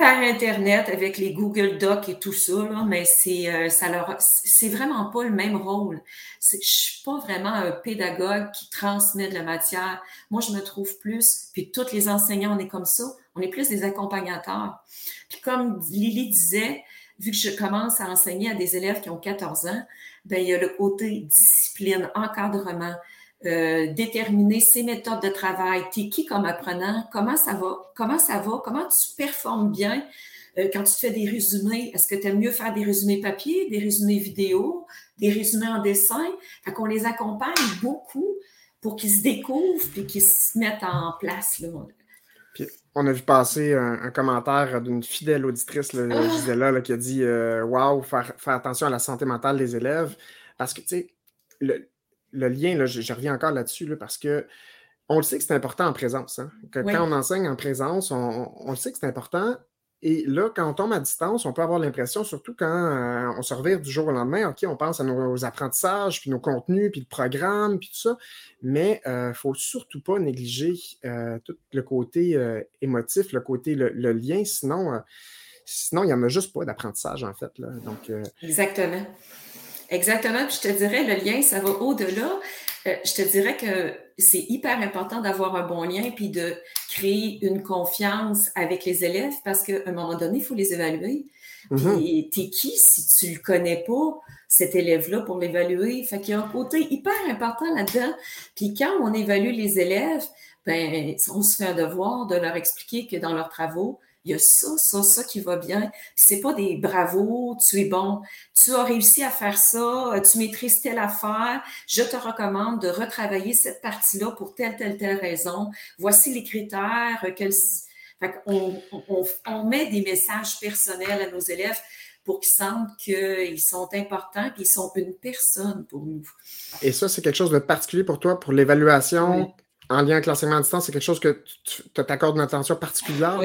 par Internet avec les Google Docs et tout ça, là, mais c'est euh, ça leur c'est vraiment pas le même rôle. Je suis pas vraiment un pédagogue qui transmet de la matière. Moi, je me trouve plus, puis tous les enseignants, on est comme ça, on est plus des accompagnateurs. Puis comme Lily disait, vu que je commence à enseigner à des élèves qui ont 14 ans, ben il y a le côté discipline, encadrement, euh, déterminer ses méthodes de travail. T'es qui comme apprenant? Comment ça va? Comment ça va? Comment tu performes bien euh, quand tu fais des résumés? Est-ce que tu aimes mieux faire des résumés papier, des résumés vidéo, des résumés en dessin? Fait qu'on les accompagne beaucoup pour qu'ils se découvrent et qu'ils se mettent en place. Là. Puis on a vu passer un, commentaire d'une fidèle auditrice, là, ah! Gisela, qui a dit Waouh, faire, faire attention à la santé mentale des élèves. Parce que, tu sais, le, le lien, là, je, reviens encore là-dessus parce que on le sait que c'est important en présence. Hein. Quand on enseigne en présence, on, le sait que c'est important. Et là, quand on tombe à distance, on peut avoir l'impression, surtout quand euh, on se revire du jour au lendemain, OK, on pense à nos, apprentissages, puis nos contenus, puis le programme, puis tout ça. Mais il euh, ne faut surtout pas négliger euh, tout le côté émotif, le côté, le, lien, sinon, sinon il n'y en a juste pas d'apprentissage, en fait. Là. Donc, Exactement. Exactement. Puis je te dirais, le lien, ça va au-delà. Euh, je te dirais que c'est hyper important d'avoir un bon lien puis de créer une confiance avec les élèves parce qu'à un moment donné, il faut les évaluer. Mm-hmm. Puis t'es qui si tu le connais pas, cet élève-là, pour l'évaluer? Fait qu'il y a un côté hyper important là-dedans. Puis quand on évalue les élèves, ben, on se fait un devoir de leur expliquer que dans leurs travaux, il y a ça, ça, ça qui va bien. C'est pas des bravo, tu es bon, tu as réussi à faire ça, tu maîtrises telle affaire, je te recommande de retravailler cette partie-là pour telle, telle, telle raison. Voici les critères. on, on, met des messages personnels à nos élèves pour qu'ils sentent qu'ils sont importants qu'ils sont une personne pour nous. Et ça, c'est quelque chose de particulier pour toi, pour l'évaluation en lien avec l'enseignement à distance? C'est quelque chose que tu t'accordes une attention particulière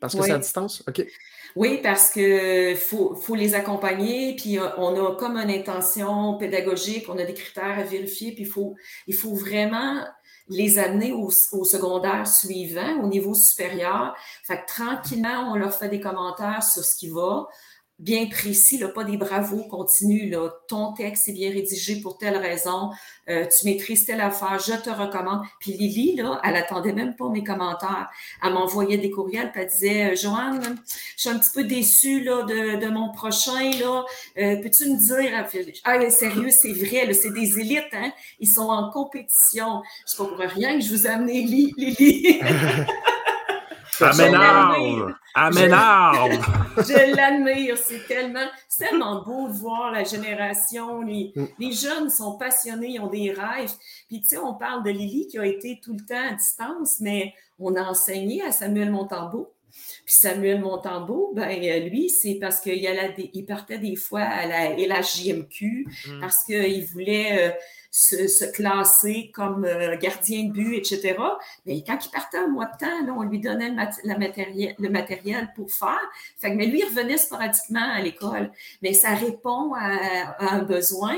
parce que c'est à distance? OK. Oui, parce qu'il faut, faut, les accompagner, puis on a comme une intention pédagogique, on a des critères à vérifier, puis il faut, il faut vraiment les amener au, au, secondaire suivant, au niveau supérieur. Fait que tranquillement, on leur fait des commentaires sur ce qui va bien précis, là, pas des bravos continus. Là. Ton texte est bien rédigé pour telle raison, euh, tu maîtrises telle affaire, je te recommande. Puis Lily, là, elle attendait même pas mes commentaires. Elle m'envoyait des courriels, puis elle disait euh, Joanne, je suis un petit peu déçue là, de, de mon prochain. là. Euh, peux-tu me dire Ah, sérieux, c'est vrai, c'est des élites, hein? Ils sont en compétition. C'est pas pour rien que je vous ai amené Lily. *laughs* Aménard! Aménard! *laughs* Je l'admire, c'est tellement, tellement beau de voir la génération. Les, mm. les, jeunes sont passionnés, ils ont des rêves. Puis, tu sais, on parle de Lily qui a été tout le temps à distance, mais on a enseigné à Samuel Montambeau. Puis Samuel Montambeau, ben lui, c'est parce qu'il il partait des fois à la LHJMQ mm. parce qu'il voulait euh, se, classer comme euh, gardien de but, etc. Mais quand il partait un mois de temps, on lui donnait le, matériel, le matériel pour faire. Fait mais lui, il revenait sporadiquement à l'école. Mais ça répond à, un besoin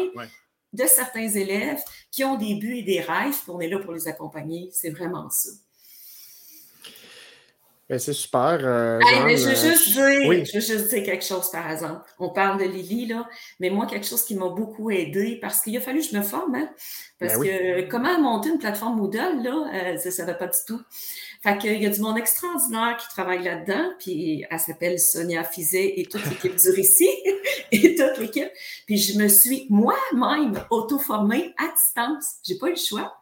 de certains élèves qui ont des buts et des rêves. On est là pour les accompagner. C'est vraiment ça. Ben, c'est super. Euh, je, veux euh, juste dire, je veux juste dire quelque chose, par exemple. On parle de Lily, là, mais moi, quelque chose qui m'a beaucoup aidé, parce qu'il a fallu que je me forme, hein, parce ben que comment monter une plateforme Moodle, là, euh, ça ne va pas du tout. Fait qu'il y a du monde extraordinaire qui travaille là-dedans, puis elle s'appelle Sonia Fizet et toute l'équipe du récit, *laughs* et toute l'équipe. Puis je me suis moi-même auto-formée à distance. J'ai pas eu le choix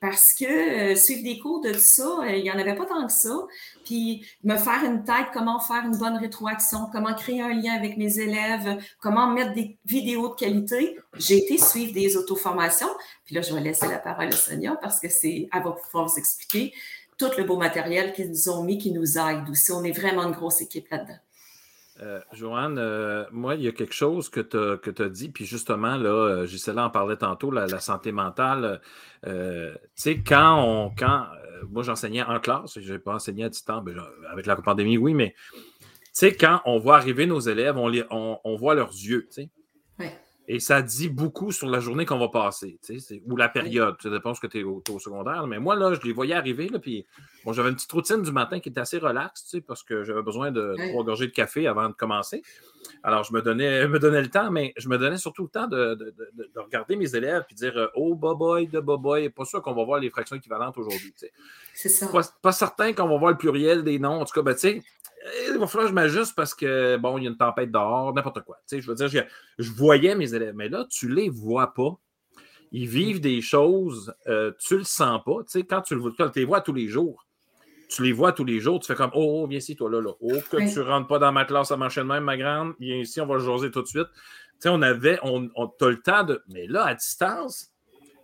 parce que suivre des cours de ça, il n'y en avait pas tant que ça puis me faire une tête, comment faire une bonne rétroaction, comment créer un lien avec mes élèves, comment mettre des vidéos de qualité. J'ai été suivre des auto-formations. Puis là, je vais laisser la parole à Sonia parce que c'est, elle va pouvoir vous expliquer tout le beau matériel qu'ils nous ont mis, qui nous aide aussi. On est vraiment une grosse équipe là-dedans. Euh, Joanne, euh, moi, il y a quelque chose que tu as, dit, puis justement, là, euh, Gisela en parlait tantôt, la, santé mentale. tu sais, quand on. Quand, moi, j'enseignais en classe, je n'ai pas enseigné à distance, ben, avec la pandémie, oui, mais tu sais, quand on voit arriver nos élèves, on, on, voit leurs yeux, tu sais. Et ça dit beaucoup sur la journée qu'on va passer, ou la période. Ça dépend ce que tu es au, secondaire. Mais moi, là, je les voyais arriver, là, puis bon, j'avais une petite routine du matin qui était assez relaxe, parce que j'avais besoin de trois gorgées de café avant de commencer. Alors, je me donnais, me donnais le temps, mais je me donnais surtout le temps de, regarder mes élèves et dire euh, Oh, boboy, de boboy. Pas sûr qu'on va voir les fractions équivalentes aujourd'hui. C'est ça. Pas, certain qu'on va voir le pluriel des noms. En tout cas, ben, tu sais, il va falloir que je m'ajuste parce que, bon, il y a une tempête dehors, n'importe quoi. Tu sais, je veux dire, je, voyais mes élèves, mais là, tu les vois pas. Ils vivent des choses, euh, tu le sens pas. Tu sais, quand tu, le, tu les vois tous les jours, tu les vois tous les jours, tu fais comme Oh, viens ici, toi là, là. Oh, que tu rentres pas dans ma classe à marcher de même, ma grande. Viens ici, on va jaser tout de suite. Tu sais, on avait, on, on as le temps de. Mais là, à distance,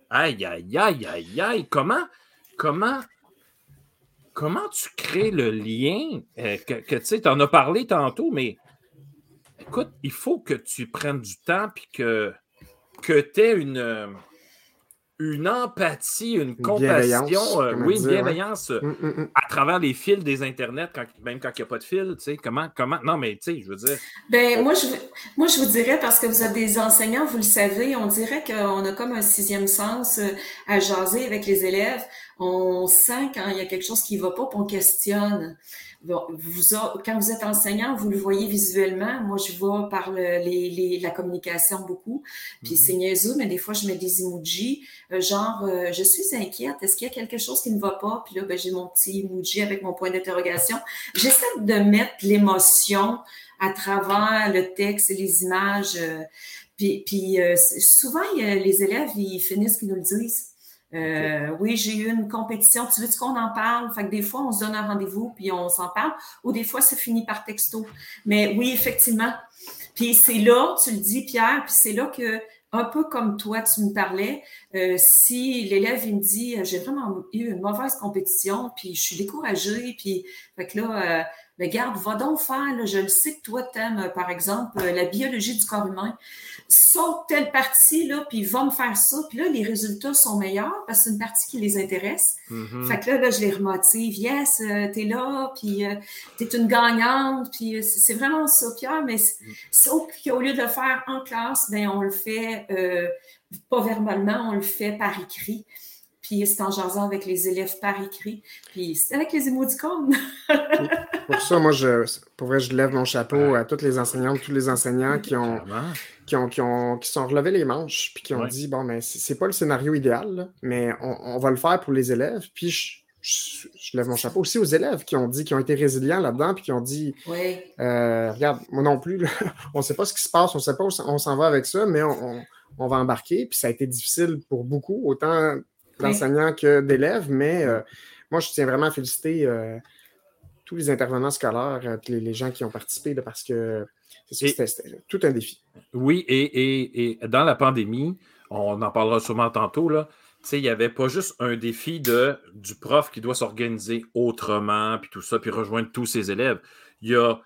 aïe, aïe, aïe, aïe, aïe, comment, comment comment tu crées le lien euh, que, tu sais, en as parlé tantôt, mais écoute, il faut que tu prennes du temps puis que, que tu aies une, une empathie, une, compassion, euh, oui, une bienveillance euh, hum, hum, hum. à travers les fils des internets, même quand il n'y a pas de fil, tu sais, comment, comment, non, mais tu sais, je veux dire. Ben, moi je, moi, je vous dirais, parce que vous êtes des enseignants, vous le savez, on dirait qu'on a comme un sixième sens à jaser avec les élèves on sent quand il y a quelque chose qui ne va pas, puis on questionne. Vous, quand vous êtes enseignant, vous le voyez visuellement. Moi, je vois par les, la communication beaucoup. Puis mm-hmm. c'est niaiseux, mais des fois, je mets des emojis, euh, genre, euh, je suis inquiète, est-ce qu'il y a quelque chose qui ne va pas? Puis là, ben, j'ai mon petit emoji avec mon point d'interrogation. J'essaie de mettre l'émotion à travers le texte et les images. Euh, puis, puis souvent, les élèves, ils finissent qu'ils nous le disent. Euh, oui, j'ai eu une compétition. Tu veux qu'on en parle? Fait que des fois, on se donne un rendez-vous puis on s'en parle. Ou des fois, c'est fini par texto. Mais oui, effectivement. Puis c'est là, tu le dis, Pierre, puis c'est là que un peu comme toi, tu me parlais, euh, si l'élève, il me dit, j'ai vraiment eu une mauvaise compétition, puis je suis découragée, puis fait que là, euh, mais garde, va donc faire, je le sais que toi, tu aimes, euh, par exemple, euh, la biologie du corps humain. Saute telle partie, là, puis va me faire ça. Puis là, les résultats sont meilleurs parce que c'est une partie qui les intéresse. Mm-hmm. Fait que là, là, je les remotive. Yes, euh, t'es là, puis t'es une gagnante. Puis c'est vraiment ça, Pierre. Mais sauf qu'au lieu de le faire en classe, ben on le fait pas verbalement, on le fait par écrit. Puis c'est en jasant avec les élèves par écrit. Puis c'est avec les émoticônes. pour ça, moi, je, pour vrai, je lève mon chapeau à toutes les enseignantes, tous les enseignants qui ont, qui ont, qui ont, qui sont relevés les manches, puis qui ont dit, bon, mais c'est pas le scénario idéal, mais on, va le faire pour les élèves. Puis je, lève mon chapeau aussi aux élèves qui ont dit, qui ont été résilients là-dedans, puis qui ont dit, euh, regarde, moi non plus, *laughs* on ne sait pas ce qui se passe, on ne sait pas où on s'en va avec ça, mais on, on, va embarquer. Puis ça a été difficile pour beaucoup, autant d'enseignants que d'élèves, mais euh, moi, je tiens vraiment à féliciter euh, tous les intervenants scolaires euh, les, gens qui ont participé parce que c'était tout un défi. Oui, et, dans la pandémie, on en parlera sûrement tantôt, là, il n'y avait pas juste un défi de, du prof qui doit s'organiser autrement, puis tout ça, puis rejoindre tous ses élèves. Il y a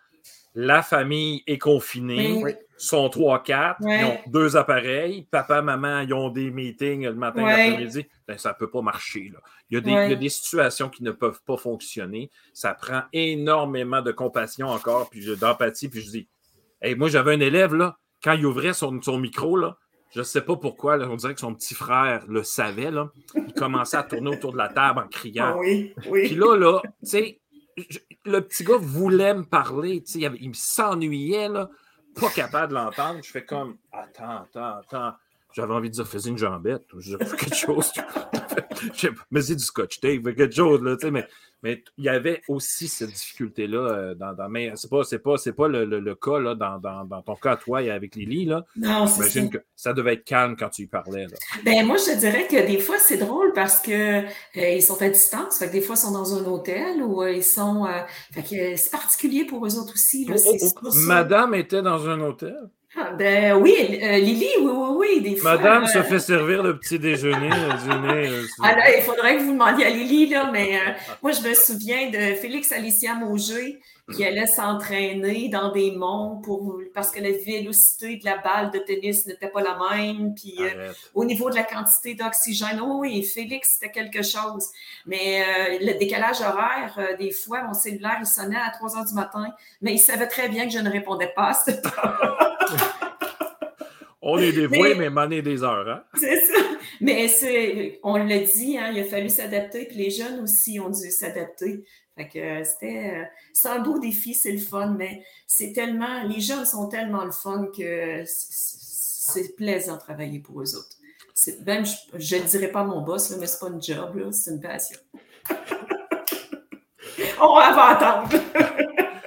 la famille est confinée, sont trois, quatre, ils ont deux appareils, papa, maman, ils ont des meetings le matin, l'après-midi. Ben, ça ne peut pas marcher. Là. Il, y a des, il, y a des, situations qui ne peuvent pas fonctionner. Ça prend énormément de compassion encore, puis d'empathie. Puis je dis, hey, moi, j'avais un élève, là, quand il ouvrait son, son micro, là, je ne sais pas pourquoi, on dirait que son petit frère le savait. Là. Il commençait à tourner autour de la table en criant. Oui, oui. Puis là, là, tu sais, le petit gars voulait me parler, il, il s'ennuyait, pas capable de l'entendre. Je fais comme Attends, attends, attends. J'avais envie de dire faisais une jambette, je quelque chose. *laughs* mais c'est du scotch tape, quelque chose, là, mais mais il y avait aussi cette difficulté-là euh, dans, dans, mais c'est pas, c'est pas, c'est pas le, le, cas là, dans, dans, dans, ton cas toi et avec Lily. Là. Non, J'imagine que ça devait être calme quand tu y parlais. Là. Ben, moi, je dirais que des fois, c'est drôle parce que euh, ils sont à distance. Fait que des fois, ils sont dans un hôtel ou euh, ils sont. fait que c'est particulier pour eux autres aussi. Là, oh, oh, oh. Madame était dans un hôtel? Ah, ben oui, euh, Lily, oui, oui, oui, des fois. Madame se euh, fait servir le petit déjeuner, le dîner. Euh, *laughs* là, il faudrait que vous demandiez à Lily, là, mais moi, je me souviens de Félix Alicia Mauger qui allait s'entraîner dans des monts pour, parce que la vélocité de la balle de tennis n'était pas la même. Puis au niveau de la quantité d'oxygène, oh oui, Félix, c'était quelque chose. Mais le décalage horaire, des fois, mon cellulaire, il sonnait à 3 heures du matin, mais il savait très bien que je ne répondais pas à ce temps *laughs* on est des voix, mais, mais des heures. Hein? C'est ça. Mais on l'a dit, hein, il a fallu s'adapter, puis les jeunes aussi ont dû s'adapter. Fait que c'était euh, c'est un beau défi, c'est le fun, mais c'est tellement, les jeunes sont tellement le fun que c'est plaisant de travailler pour eux autres. Même, je ne dirais pas mon boss, là, mais c'est pas une job, c'est une passion. *laughs* on va attendre.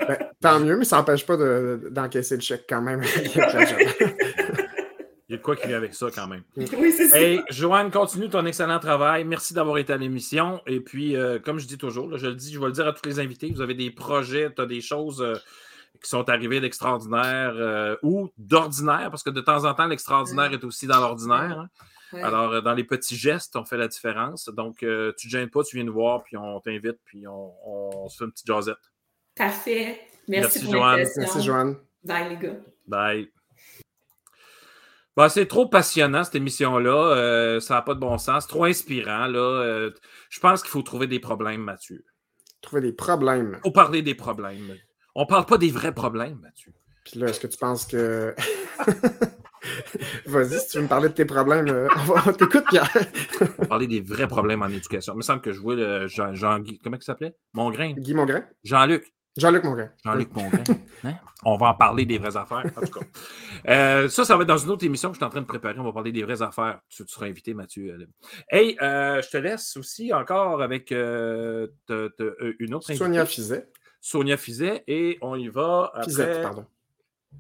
Ben, tant mieux, mais ça n'empêche pas d'encaisser le chèque quand même. *laughs* Il y a de quoi qui vient avec ça quand même. *laughs* Oui, c'est ça. Hey, Joanne, continue ton excellent travail. Merci d'avoir été à l'émission. Et puis, euh, comme je dis toujours, je le dis, je vais le dire à tous les invités, vous avez des projets, tu as des choses euh, qui sont arrivées d'extraordinaire euh, ou d'ordinaire, parce que de temps en temps, l'extraordinaire est aussi dans l'ordinaire. Hein. Alors, dans les petits gestes, on fait la différence. Donc, tu ne te gênes pas, tu viens nous voir, puis on t'invite, puis on, se fait une petite jasette. Parfait. Merci, Merci Joanne. Merci, Joanne. Bye, les gars. Bye. Bah, c'est trop passionnant, cette émission-là. Euh, ça n'a pas de bon sens. Trop inspirant. Là. Euh, je pense qu'il faut trouver des problèmes, Mathieu. Trouver des problèmes. Il faut parler des problèmes. On ne parle pas des vrais problèmes, Mathieu. Puis là, est-ce que tu penses que. *laughs* Vas-y, si tu veux me parler de tes problèmes, euh, on t'écoute, Pierre. *laughs* parler des vrais problèmes en éducation. Il me semble que je vois Jean, Jean Comment il s'appelait? Mongrain. Guy Mongrain. Jean-Luc. Jean-Luc Mongrain. Jean-Luc Mongrain. *laughs* Hein? On va en parler des vraies affaires, en tout cas. Euh, ça, ça va être dans une autre émission que je suis en train de préparer. On va parler des vraies affaires. Tu, seras invité, Mathieu. Hey, euh, je te laisse aussi encore avec euh, une autre Sonia Fizet. Sonia Fizet. Et on y va après... Fizette, pardon.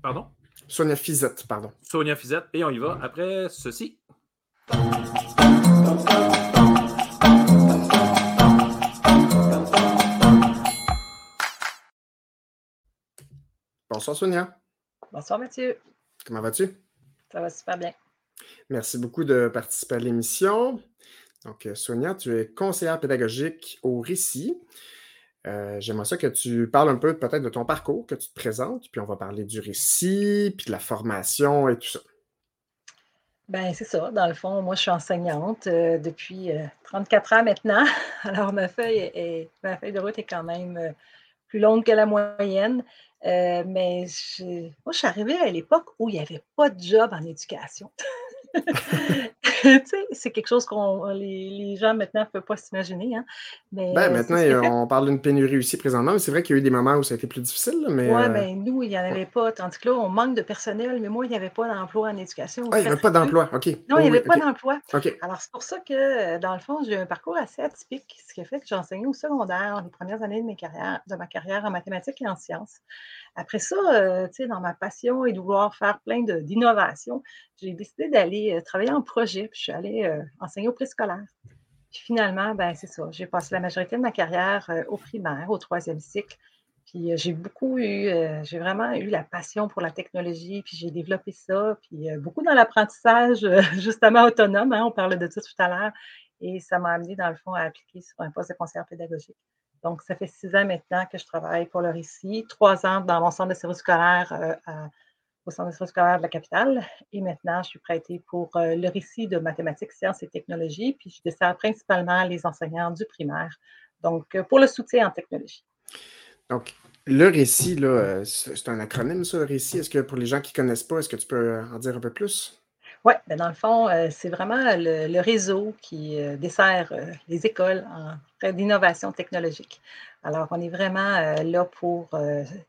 Pardon? Sonia Fizette, pardon. Sonia Fizette. Et on y va après ceci. Bonsoir, Sonia. Bonsoir, Mathieu. Comment vas-tu? Ça va super bien. Merci beaucoup de participer à l'émission. Donc, euh, Sonia, tu es conseillère pédagogique au Récit. Euh, j'aimerais ça que tu parles un peu peut-être de ton parcours, que tu te présentes, puis on va parler du récit, puis de la formation et tout ça. Ben, c'est ça. Dans le fond, moi, je suis enseignante euh, depuis 34 ans maintenant. *laughs* Alors, ma feuille, est, ma feuille de route est quand même plus longue que la moyenne. Mais moi, je suis arrivée à l'époque où il n'y avait pas de job en éducation. *laughs* *laughs* c'est quelque chose qu'on les, gens maintenant ne peuvent pas s'imaginer. Hein. Ben, maintenant, on parle d'une pénurie aussi présentement, mais c'est vrai qu'il y a eu des moments où ça a été plus difficile. Mais, oui, mais ben, nous, il n'y en avait pas. Tandis que là, on manque de personnel, mais moi, il n'y avait pas d'emploi en éducation. Ah, il n'y avait pas d'emploi, OK. Non, il n'y avait pas d'emploi. Alors, c'est pour ça que, dans le fond, j'ai un parcours assez atypique, ce qui a fait que j'ai enseigné au secondaire les premières années de, mes carrières, de ma carrière en mathématiques et en sciences. Après ça, euh, dans ma passion et de vouloir faire plein d'innovations, j'ai décidé d'aller euh, travailler en projet. Puis je suis allée euh, enseigner au préscolaire. Puis finalement, ben, c'est ça. J'ai passé la majorité de ma carrière au primaire, au troisième cycle. Puis j'ai beaucoup eu, j'ai vraiment eu la passion pour la technologie, puis j'ai développé ça, puis beaucoup dans l'apprentissage, *laughs* justement autonome, hein, on parlait de ça tout à l'heure, et ça m'a amené, dans le fond, à appliquer sur un poste de conseiller pédagogique. Donc, ça fait six ans maintenant que je travaille pour le récit, trois ans dans mon centre de service scolaire euh, au centre de service scolaire de la capitale. Et maintenant, je suis prêtée pour euh, le récit de mathématiques, sciences et technologies. Puis, je dessert principalement les enseignants du primaire. Donc, euh, pour le soutien en technologie. Donc, le récit, c'est un acronyme, ça, le récit. Est-ce que pour les gens qui ne connaissent pas, est-ce que tu peux en dire un peu plus? Oui, ben, dans le fond, c'est vraiment le, réseau qui dessert les écoles en d'innovation technologique. Alors, on est vraiment là pour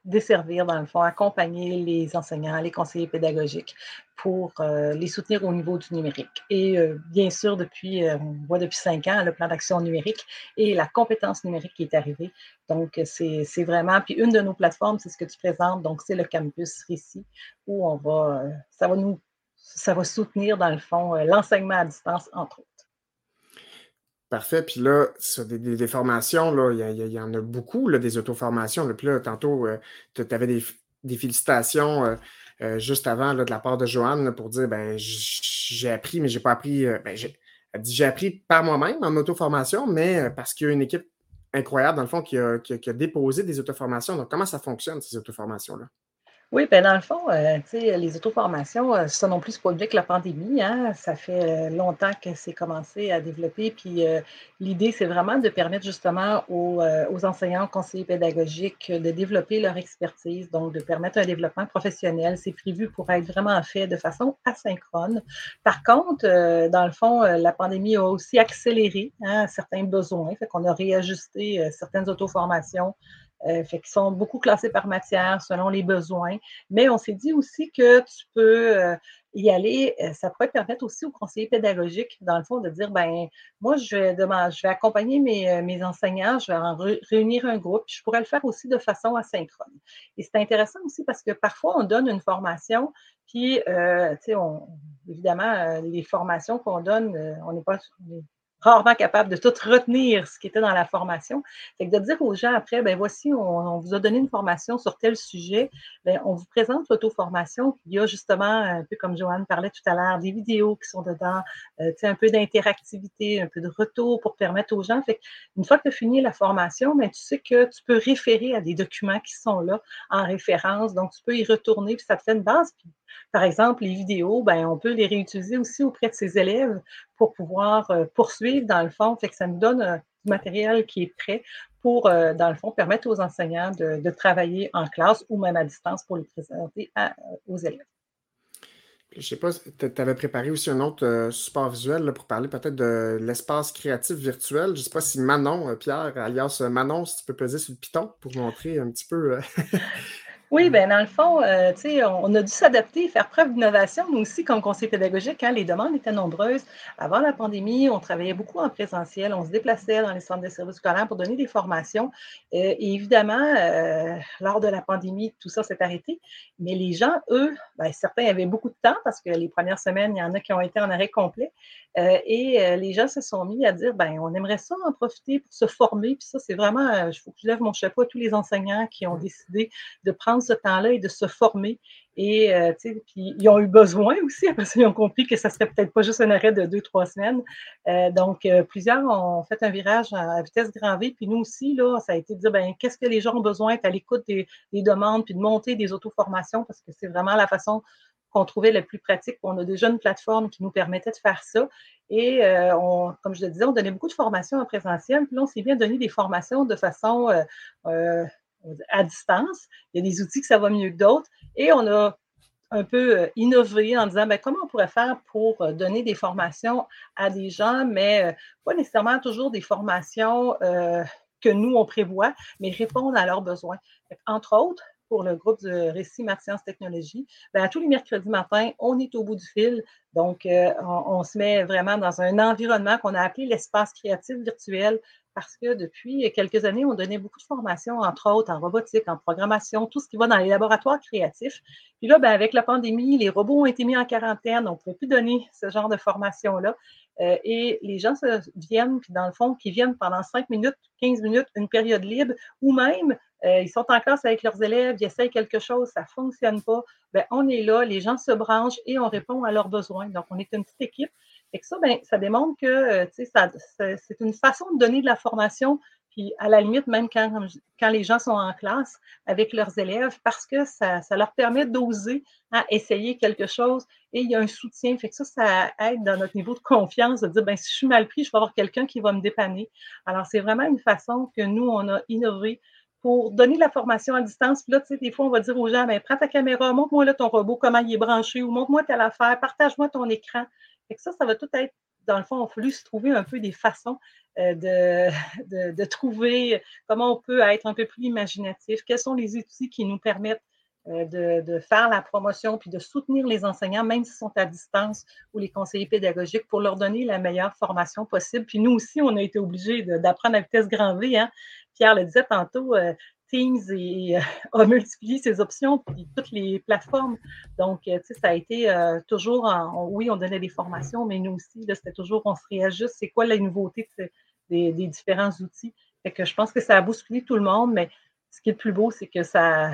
desservir, dans le fond, accompagner les enseignants, les conseillers pédagogiques pour les soutenir au niveau du numérique. Et bien sûr, depuis, on voit depuis cinq ans le plan d'action numérique et la compétence numérique qui est arrivée. Donc, c'est vraiment, puis une de nos plateformes, c'est ce que tu présentes, donc c'est le campus Récit, où on va, ça va nous ça va soutenir, dans le fond, euh, l'enseignement à distance, entre autres. Parfait. Puis là, sur des, formations, là, il, y, en a beaucoup, là, des auto-formations. Puis là, tantôt, euh, tu avais des, félicitations euh, juste avant de la part de Joanne pour dire ben j'ai appris, mais j'ai pas appris. Ben, dit j'ai appris par moi-même en auto-formation, mais parce qu'il y a une équipe incroyable, dans le fond, qui a, qui a déposé des auto-formations. Donc, comment ça fonctionne, ces auto-formations-là? Oui, bien dans le fond, euh, les auto-formations, euh, ça non plus, c'est pas que la pandémie. Hein, ça fait euh, longtemps que c'est commencé à développer. Puis l'idée, c'est vraiment de permettre justement aux, enseignants, conseillers pédagogiques de développer leur expertise, donc de permettre un développement professionnel. C'est prévu pour être vraiment fait de façon asynchrone. Par contre, dans le fond, la pandémie a aussi accéléré hein, certains besoins. Fait qu'on a réajusté certaines auto-formations euh, fait sont beaucoup classés par matière selon les besoins. Mais on s'est dit aussi que tu peux euh, y aller. Euh, ça pourrait permettre aussi aux conseillers pédagogiques, dans le fond, de dire ben moi, je vais, je vais accompagner mes, mes, enseignants, je vais en réunir un groupe. Je pourrais le faire aussi de façon asynchrone. Et c'est intéressant aussi parce que parfois, on donne une formation, puis, tu sais, évidemment, les formations qu'on donne, on n'est pas rarement capable de tout retenir ce qui était dans la formation. Fait que de dire aux gens après, ben voici, on, vous a donné une formation sur tel sujet, ben, on vous présente l'auto-formation. Il y a justement, un peu comme Joanne parlait tout à l'heure, des vidéos qui sont dedans, euh, un peu d'interactivité, un peu de retour pour permettre aux gens. Fait une fois que tu as fini la formation, ben, tu sais que tu peux référer à des documents qui sont là en référence. Donc, tu peux y retourner, puis ça te fait une base. Puis par exemple, les vidéos, ben, on peut les réutiliser aussi auprès de ses élèves pour pouvoir euh, poursuivre dans le fond. Que ça nous donne euh, du matériel qui est prêt pour, euh, dans le fond, permettre aux enseignants de, travailler en classe ou même à distance pour les présenter aux élèves. Je ne sais pas, tu avais préparé aussi un autre support visuel pour parler peut-être de l'espace créatif virtuel. Je ne sais pas si Manon, Pierre, alias Manon, si tu peux peser sur le piton pour montrer un petit peu. Oui, bien, dans le fond, euh, on, a dû s'adapter, faire preuve d'innovation, nous aussi, comme conseil pédagogique, quand les demandes étaient nombreuses. Avant la pandémie, on travaillait beaucoup en présentiel, on se déplaçait dans les centres de services scolaires pour donner des formations. Euh, et évidemment, euh, lors de la pandémie, tout ça s'est arrêté. Mais les gens, eux, bien, certains avaient beaucoup de temps parce que les premières semaines, il y en a qui ont été en arrêt complet. et les gens se sont mis à dire, ben, on aimerait ça en profiter pour se former. Puis ça, c'est vraiment, il faut que je lève mon chapeau à tous les enseignants qui ont décidé de prendre ce temps-là et de se former. Et euh, puis ils ont eu besoin aussi, parce qu'ils ont compris que ça serait peut-être pas juste un arrêt de deux, trois semaines. Euh, donc, euh, plusieurs ont fait un virage à, vitesse grand V. Puis nous aussi, là, ça a été de dire, ben, qu'est-ce que les gens ont besoin, d'être à l'écoute des, demandes, puis de monter des auto-formations, parce que c'est vraiment la façon qu'on trouvait la plus pratique. On a déjà une plateforme qui nous permettait de faire ça. Et comme je le disais, on donnait beaucoup de formations en présentiel. Puis là, on s'est bien donné des formations de façon à distance. Il y a des outils que ça va mieux que d'autres. Et on a un peu euh, innové en disant ben, comment on pourrait faire pour euh, donner des formations à des gens, mais euh, pas nécessairement toujours des formations que nous, on prévoit, mais répondre à leurs besoins. Entre autres, pour le groupe de Récit Math Sciences Technologies, ben, tous les mercredis matins, on est au bout du fil. Donc, on, se met vraiment dans un environnement qu'on a appelé l'espace créatif virtuel parce que depuis quelques années, on donnait beaucoup de formations, entre autres en robotique, en programmation, tout ce qui va dans les laboratoires créatifs. Puis là, ben, avec la pandémie, les robots ont été mis en quarantaine, on ne pouvait plus donner ce genre de formation-là. Euh, et les gens se viennent, puis dans le fond, qui viennent pendant 5 minutes, 15 minutes, une période libre, ou même euh, ils sont en classe avec leurs élèves, ils essayent quelque chose, ça ne fonctionne pas. Bien, on est là, les gens se branchent et on répond à leurs besoins. Donc, on est une petite équipe. Et ça, ben, ça démontre que euh, c'est une façon de donner de la formation, puis à la limite, même quand, les gens sont en classe avec leurs élèves, parce que ça, leur permet d'oser hein, essayer quelque chose et il y a un soutien. Que ça, ça aide dans notre niveau de confiance de dire, ben, si je suis mal pris, je vais avoir quelqu'un qui va me dépanner. Alors, c'est vraiment une façon que nous, on a innové pour donner de la formation à distance. Puis là, tu sais, des fois, on va dire aux gens, ben, prends ta caméra, montre-moi là ton robot, comment il est branché, ou montre-moi telle affaire, partage-moi ton écran ça, ça va tout être, dans le fond, a fallu se trouver un peu des façons euh, *laughs* de, de, trouver comment on peut être un peu plus imaginatif, quels sont les outils qui nous permettent euh, de, de, faire la promotion puis de soutenir les enseignants, même s'ils sont à distance, ou les conseillers pédagogiques, pour leur donner la meilleure formation possible. Puis nous aussi, on a été obligés d'apprendre à vitesse grand V. Hein. Pierre le disait tantôt, euh, Teams et, euh, *laughs* a multiplié ses options, puis toutes les plateformes. Donc, euh, tu sais, ça a été euh, toujours, oui, on donnait des formations, mais nous aussi, c'était toujours, on se réajuste, c'est quoi la nouveauté des, différents outils. Fait que je pense que ça a bousculé tout le monde, mais ce qui est le plus beau, c'est que ça,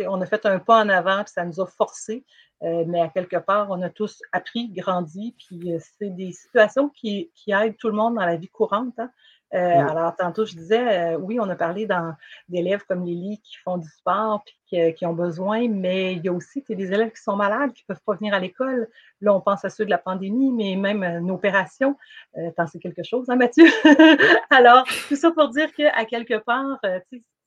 on a fait un pas en avant, puis ça nous a forcés, mais à quelque part, on a tous appris, grandi, puis c'est des situations qui, qui, aident tout le monde dans la vie courante. Hein. Euh, alors, tantôt, je disais, euh, oui, on a parlé d'élèves comme Lily qui font du sport et qui, ont besoin, mais il y a aussi des élèves qui sont malades, qui ne peuvent pas venir à l'école. Là, on pense à ceux de la pandémie, mais même une opération. Euh, T'en sais quelque chose, hein, Mathieu? *laughs* alors, tout ça pour dire qu'à quelque part,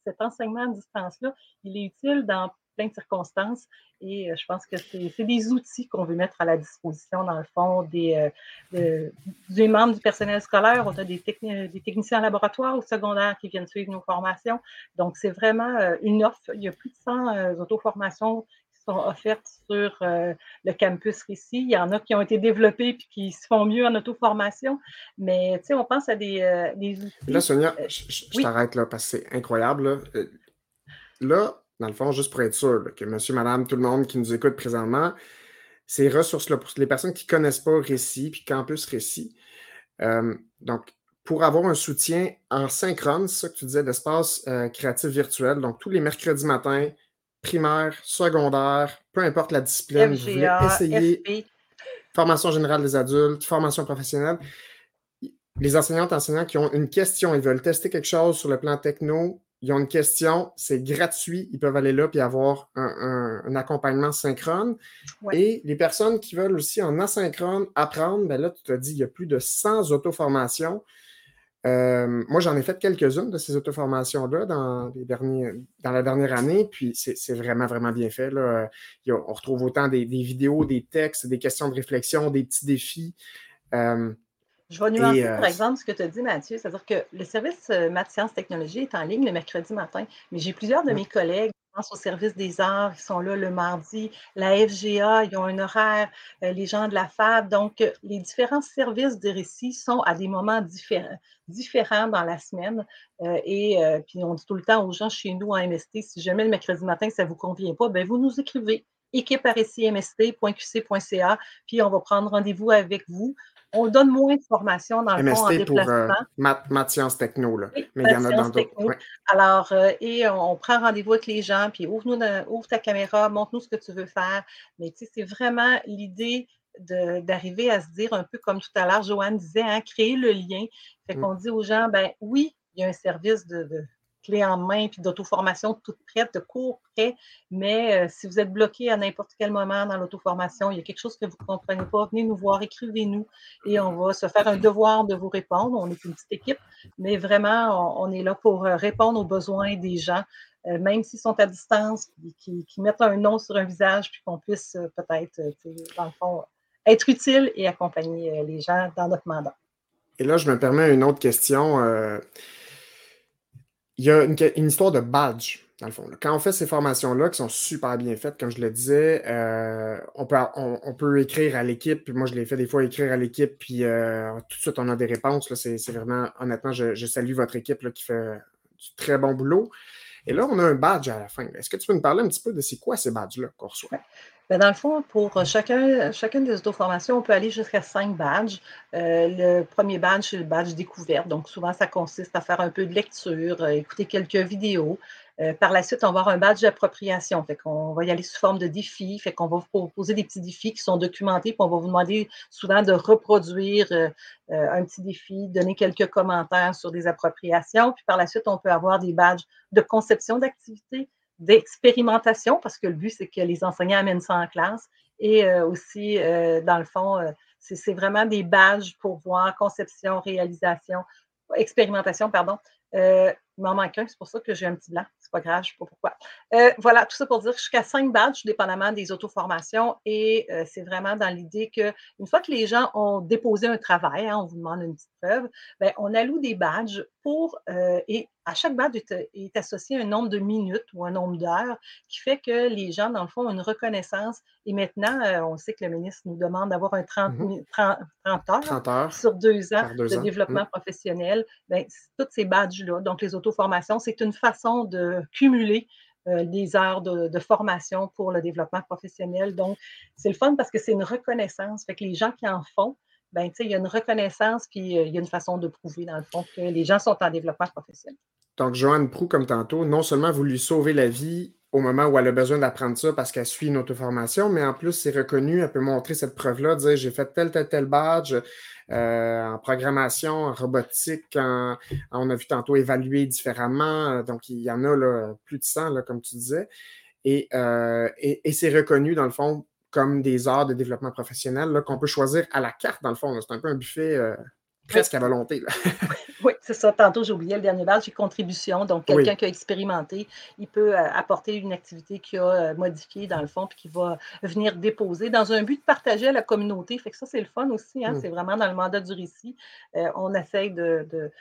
cet enseignement à distance-là, il est utile dans plein de circonstances. Et euh, je pense que c'est des outils qu'on veut mettre à la disposition, dans le fond, des, euh, des membres du personnel scolaire. On a des, des techniciens en laboratoire ou secondaire qui viennent suivre nos formations. Donc, c'est vraiment euh, une offre. Il y a plus de 100 auto-formations qui sont offertes sur le campus ici. Il y en a qui ont été développées et qui se font mieux en auto-formation. Mais, tu sais, on pense à des, des outils. Là, Sonia, je, t'arrête là parce que c'est incroyable. là dans le fond, juste pour être sûr que monsieur, madame, tout le monde qui nous écoute présentement, ces ressources-là, pour les personnes qui ne connaissent pas Récit puis Campus Récit, euh, donc, pour avoir un soutien en synchrone, c'est ça que tu disais, d'espace euh, créatif virtuel, donc tous les mercredis matins, primaire, secondaire, peu importe la discipline, vous voulez essayer formation générale des adultes, formation professionnelle. Les enseignantes, enseignants qui ont une question, ils veulent tester quelque chose sur le plan techno, ils ont une question, c'est gratuit, ils peuvent aller là et avoir un, accompagnement synchrone. Et les personnes qui veulent aussi en asynchrone apprendre, ben là, tu te dit, il y a plus de 100 auto-formations. Euh, moi, j'en ai fait quelques-unes de ces auto-formations-là dans, dans la dernière année, puis c'est vraiment, vraiment bien fait. Là. on retrouve autant des, vidéos, des textes, des questions de réflexion, des petits défis. Euh, je vais nuancer, par euh, exemple, ce que tu as dit, Mathieu. C'est-à-dire que le service euh, Math Sciences Technologies est en ligne le mercredi matin, mais j'ai plusieurs de mes collègues qui pensent au service des arts, qui sont là le mardi, la FGA, ils ont un horaire, euh, les gens de la FAB. Donc, les différents services de récit sont à des moments différents, différents dans la semaine. et puis, on dit tout le temps aux gens chez nous en MST, si jamais le mercredi matin, ça ne vous convient pas, ben vous nous écrivez équipe récit mst.qc.ca, puis on va prendre rendez-vous avec vous on donne moins de formation dans le MST fond en déplacement. pour euh, maths, sciences techno, là. mais il y en a dans d'autres. Alors, euh, et on prend rendez-vous avec les gens, puis ouvre, ouvre ta caméra, montre-nous ce que tu veux faire. Mais tu sais, c'est vraiment l'idée d'arriver à se dire un peu comme tout à l'heure, Joanne disait, hein, créer le lien. Fait mm. qu'on dit aux gens, ben oui, il y a un service de, clé en main puis d'auto-formation toute prête, de cours prêt, mais euh, si vous êtes bloqué à n'importe quel moment dans l'auto-formation, il y a quelque chose que vous ne comprenez pas, venez nous voir, écrivez-nous et on va se faire un devoir de vous répondre. On est une petite équipe, mais vraiment, on, est là pour euh, répondre aux besoins des gens. Euh, même s'ils sont à distance, qui, qui, mettent un nom sur un visage, puis qu'on puisse peut-être, dans le fond, être utile et accompagner les gens dans notre mandat. Et là, je me permets une autre question. Il y a une, histoire de badge, dans le fond. Quand on fait ces formations-là, qui sont super bien faites, comme je le disais, euh, on, peut, on, peut écrire à l'équipe. Moi, je l'ai fait des fois écrire à l'équipe, puis euh, tout de suite, on a des réponses. C'est vraiment, honnêtement, je, salue votre équipe qui fait du très bon boulot. Et là, on a un badge à la fin. Est-ce que tu peux nous parler un petit peu de c'est quoi ces badges-là qu'on reçoit? Ben, dans le fond, pour euh, chacun, chacune des auto-formations, on peut aller jusqu'à cinq badges. Euh, le premier badge, c'est le badge découverte. Donc, souvent, ça consiste à faire un peu de lecture, euh, écouter quelques vidéos. par la suite, on va avoir un badge d'appropriation. Fait qu'on va y aller sous forme de défis. Fait qu'on va vous proposer des petits défis qui sont documentés. Puis on va vous demander souvent de reproduire un petit défi, donner quelques commentaires sur des appropriations. Puis par la suite, on peut avoir des badges de conception d'activités d'expérimentation, parce que le but, c'est que les enseignants amènent ça en classe. Et euh, aussi, euh, dans le fond, euh, c'est vraiment des badges pour voir conception, réalisation, expérimentation, pardon, il m'en manque un, c'est pour ça que j'ai un petit blanc. C'est pas grave, je ne sais pas pourquoi. voilà, tout ça pour dire jusqu'à cinq badges, dépendamment des auto-formations. Et c'est vraiment dans l'idée qu'une fois que les gens ont déposé un travail, hein, on vous demande une petite preuve, bien, on alloue des badges pour, et à chaque badge est, associé un nombre de minutes ou un nombre d'heures qui fait que les gens, dans le fond, ont une reconnaissance. Et maintenant, on sait que le ministre nous demande d'avoir un 30, mmh heures, sur deux ans de développement mmh. professionnel. Bien, toutes ces badges-là, donc les auto-formations, c'est une façon de cumuler des heures de, formation pour le développement professionnel. Donc, c'est le fun parce que c'est une reconnaissance. Fait que les gens qui en font, ben, il y a une reconnaissance, puis il y a une façon de prouver, dans le fond, que les gens sont en développement professionnel. Donc, Joanne Prou, comme tantôt, non seulement vous lui sauvez la vie au moment où elle a besoin d'apprendre ça parce qu'elle suit une auto-formation, mais en plus, c'est reconnu, elle peut montrer cette preuve-là, dire j'ai fait tel, tel, tel badge euh, en programmation, en robotique, on a vu tantôt évaluer différemment, donc il y en a là, plus de 100, là, comme tu disais. Euh, et, et c'est reconnu, dans le fond, comme des heures de développement professionnel qu'on peut choisir à la carte, dans le fond. C'est un peu un buffet euh, presque à volonté. *laughs* oui, c'est ça. Tantôt, j'ai oublié le dernier badge, c'est contribution. Donc, quelqu'un qui a expérimenté, il peut euh, apporter une activité qu'il a euh, modifiée dans le fond, puis qui va venir déposer dans un but de partager à la communauté. Fait que ça, c'est le fun aussi. Hein. Mm. C'est vraiment dans le mandat du récit. on essaye de de,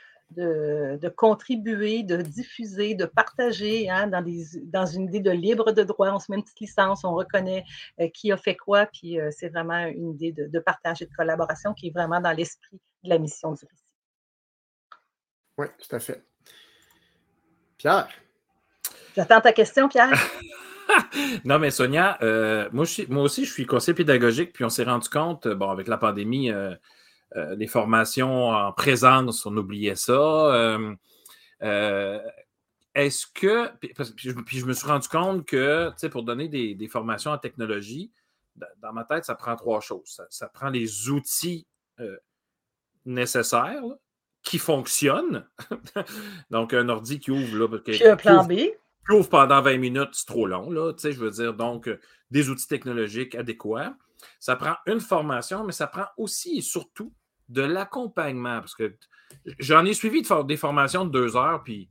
contribuer, de diffuser, de partager hein, dans, des, dans une idée de libre de droit. On se met une petite licence, on reconnaît euh, qui a fait quoi, puis euh, c'est vraiment une idée de, de, partage et de collaboration qui est vraiment dans l'esprit de la mission du récit. Oui, tout à fait. Pierre? J'attends ta question, Pierre. *laughs* non, mais Sonia, euh, moi, moi, aussi, je suis conseiller pédagogique, puis on s'est rendu compte, bon, avec la pandémie, euh, les formations en présence, on oubliait ça. Euh, euh, est-ce que. Puis, je, me suis rendu compte que, tu sais, pour donner des, formations en technologie, dans ma tête, ça prend trois choses. Ça, prend les outils nécessaires qui fonctionnent. *laughs* donc, un ordi qui ouvre. Là, Puis un plan B. Qui ouvre pendant 20 minutes, c'est trop long. Là, je veux dire, donc, des outils technologiques adéquats. Ça prend une formation, mais ça prend aussi et surtout de l'accompagnement. Parce que j'en ai suivi de des formations de deux heures, puis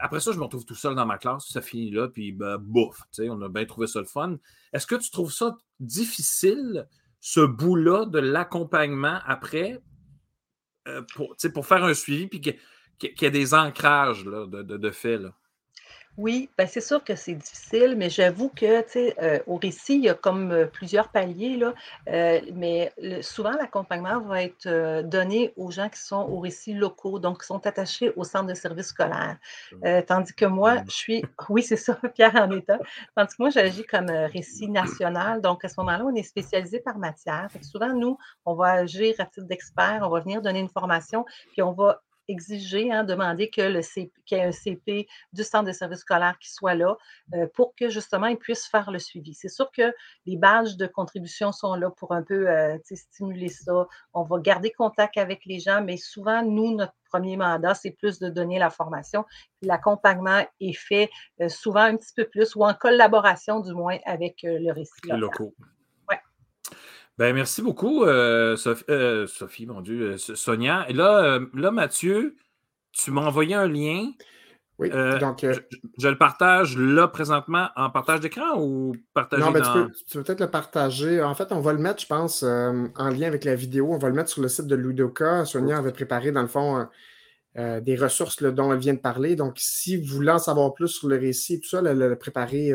après ça, je me retrouve tout seul dans ma classe, ça finit là, puis ben, bouf, on a bien trouvé ça le fun. Est-ce que tu trouves ça difficile, ce bout-là de l'accompagnement après, euh, pour, pour faire un suivi, puis qu'il y, ait des ancrages de, de, de? Là? Oui, ben c'est sûr que c'est difficile, mais j'avoue que, tu sais, euh, au récit, il y a comme euh, plusieurs paliers, là, euh, mais souvent, l'accompagnement va être donné aux gens qui sont au récit locaux, donc qui sont attachés au centre de services scolaires. Mmh. tandis que moi, mmh. je suis, *laughs* oui, c'est ça, *laughs* Pierre en état, tandis que moi, j'agis comme récit national, donc à ce moment-là, on est spécialisé par matière. souvent, nous, on va agir à titre d'expert, on va venir donner une formation, puis on va exiger, hein, demander que le qu'il y ait un CP du centre de services scolaires qui soit là euh, pour que justement ils puissent faire le suivi. C'est sûr que les badges de contribution sont là pour un peu euh, stimuler ça. On va garder contact avec les gens, mais souvent, nous, notre premier mandat, c'est plus de donner la formation. L'accompagnement est fait euh, souvent un petit peu plus ou en collaboration du moins avec le récit. Locaux. Ben, merci beaucoup, euh, euh, Sophie, mon Dieu, euh, Sonia. Et là, là, Mathieu, tu m'as envoyé un lien. Oui, donc. Je, le partage là présentement en partage d'écran ou partager Non, mais dans... tu peux, peut-être le partager. En fait, on va le mettre, je pense, en lien avec la vidéo. On va le mettre sur le site de Ludoka. Sonia avait préparé, dans le fond, des ressources dont elle vient de parler. Donc, si vous voulez en savoir plus sur le récit et tout ça, elle a préparé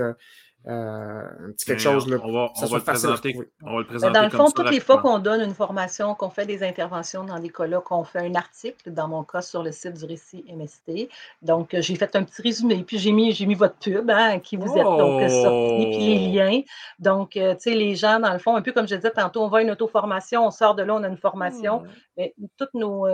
un petit quelque chose. Là, on va, on va le présenter, on va le présenter. Dans le fond, toutes les fois qu'on donne une formation, qu'on fait des interventions dans des cas-là, qu'on fait un article, dans mon cas, sur le site du récit MST. Donc, j'ai fait un petit résumé, puis j'ai mis, mis votre pub, hein, qui vous êtes donc euh, sorti, puis les oh! liens. Donc, euh, tu sais, les gens, dans le fond, un peu comme je disais tantôt, on va à une auto-formation, on sort de là, on a une formation. Mmh. Mais toutes nos,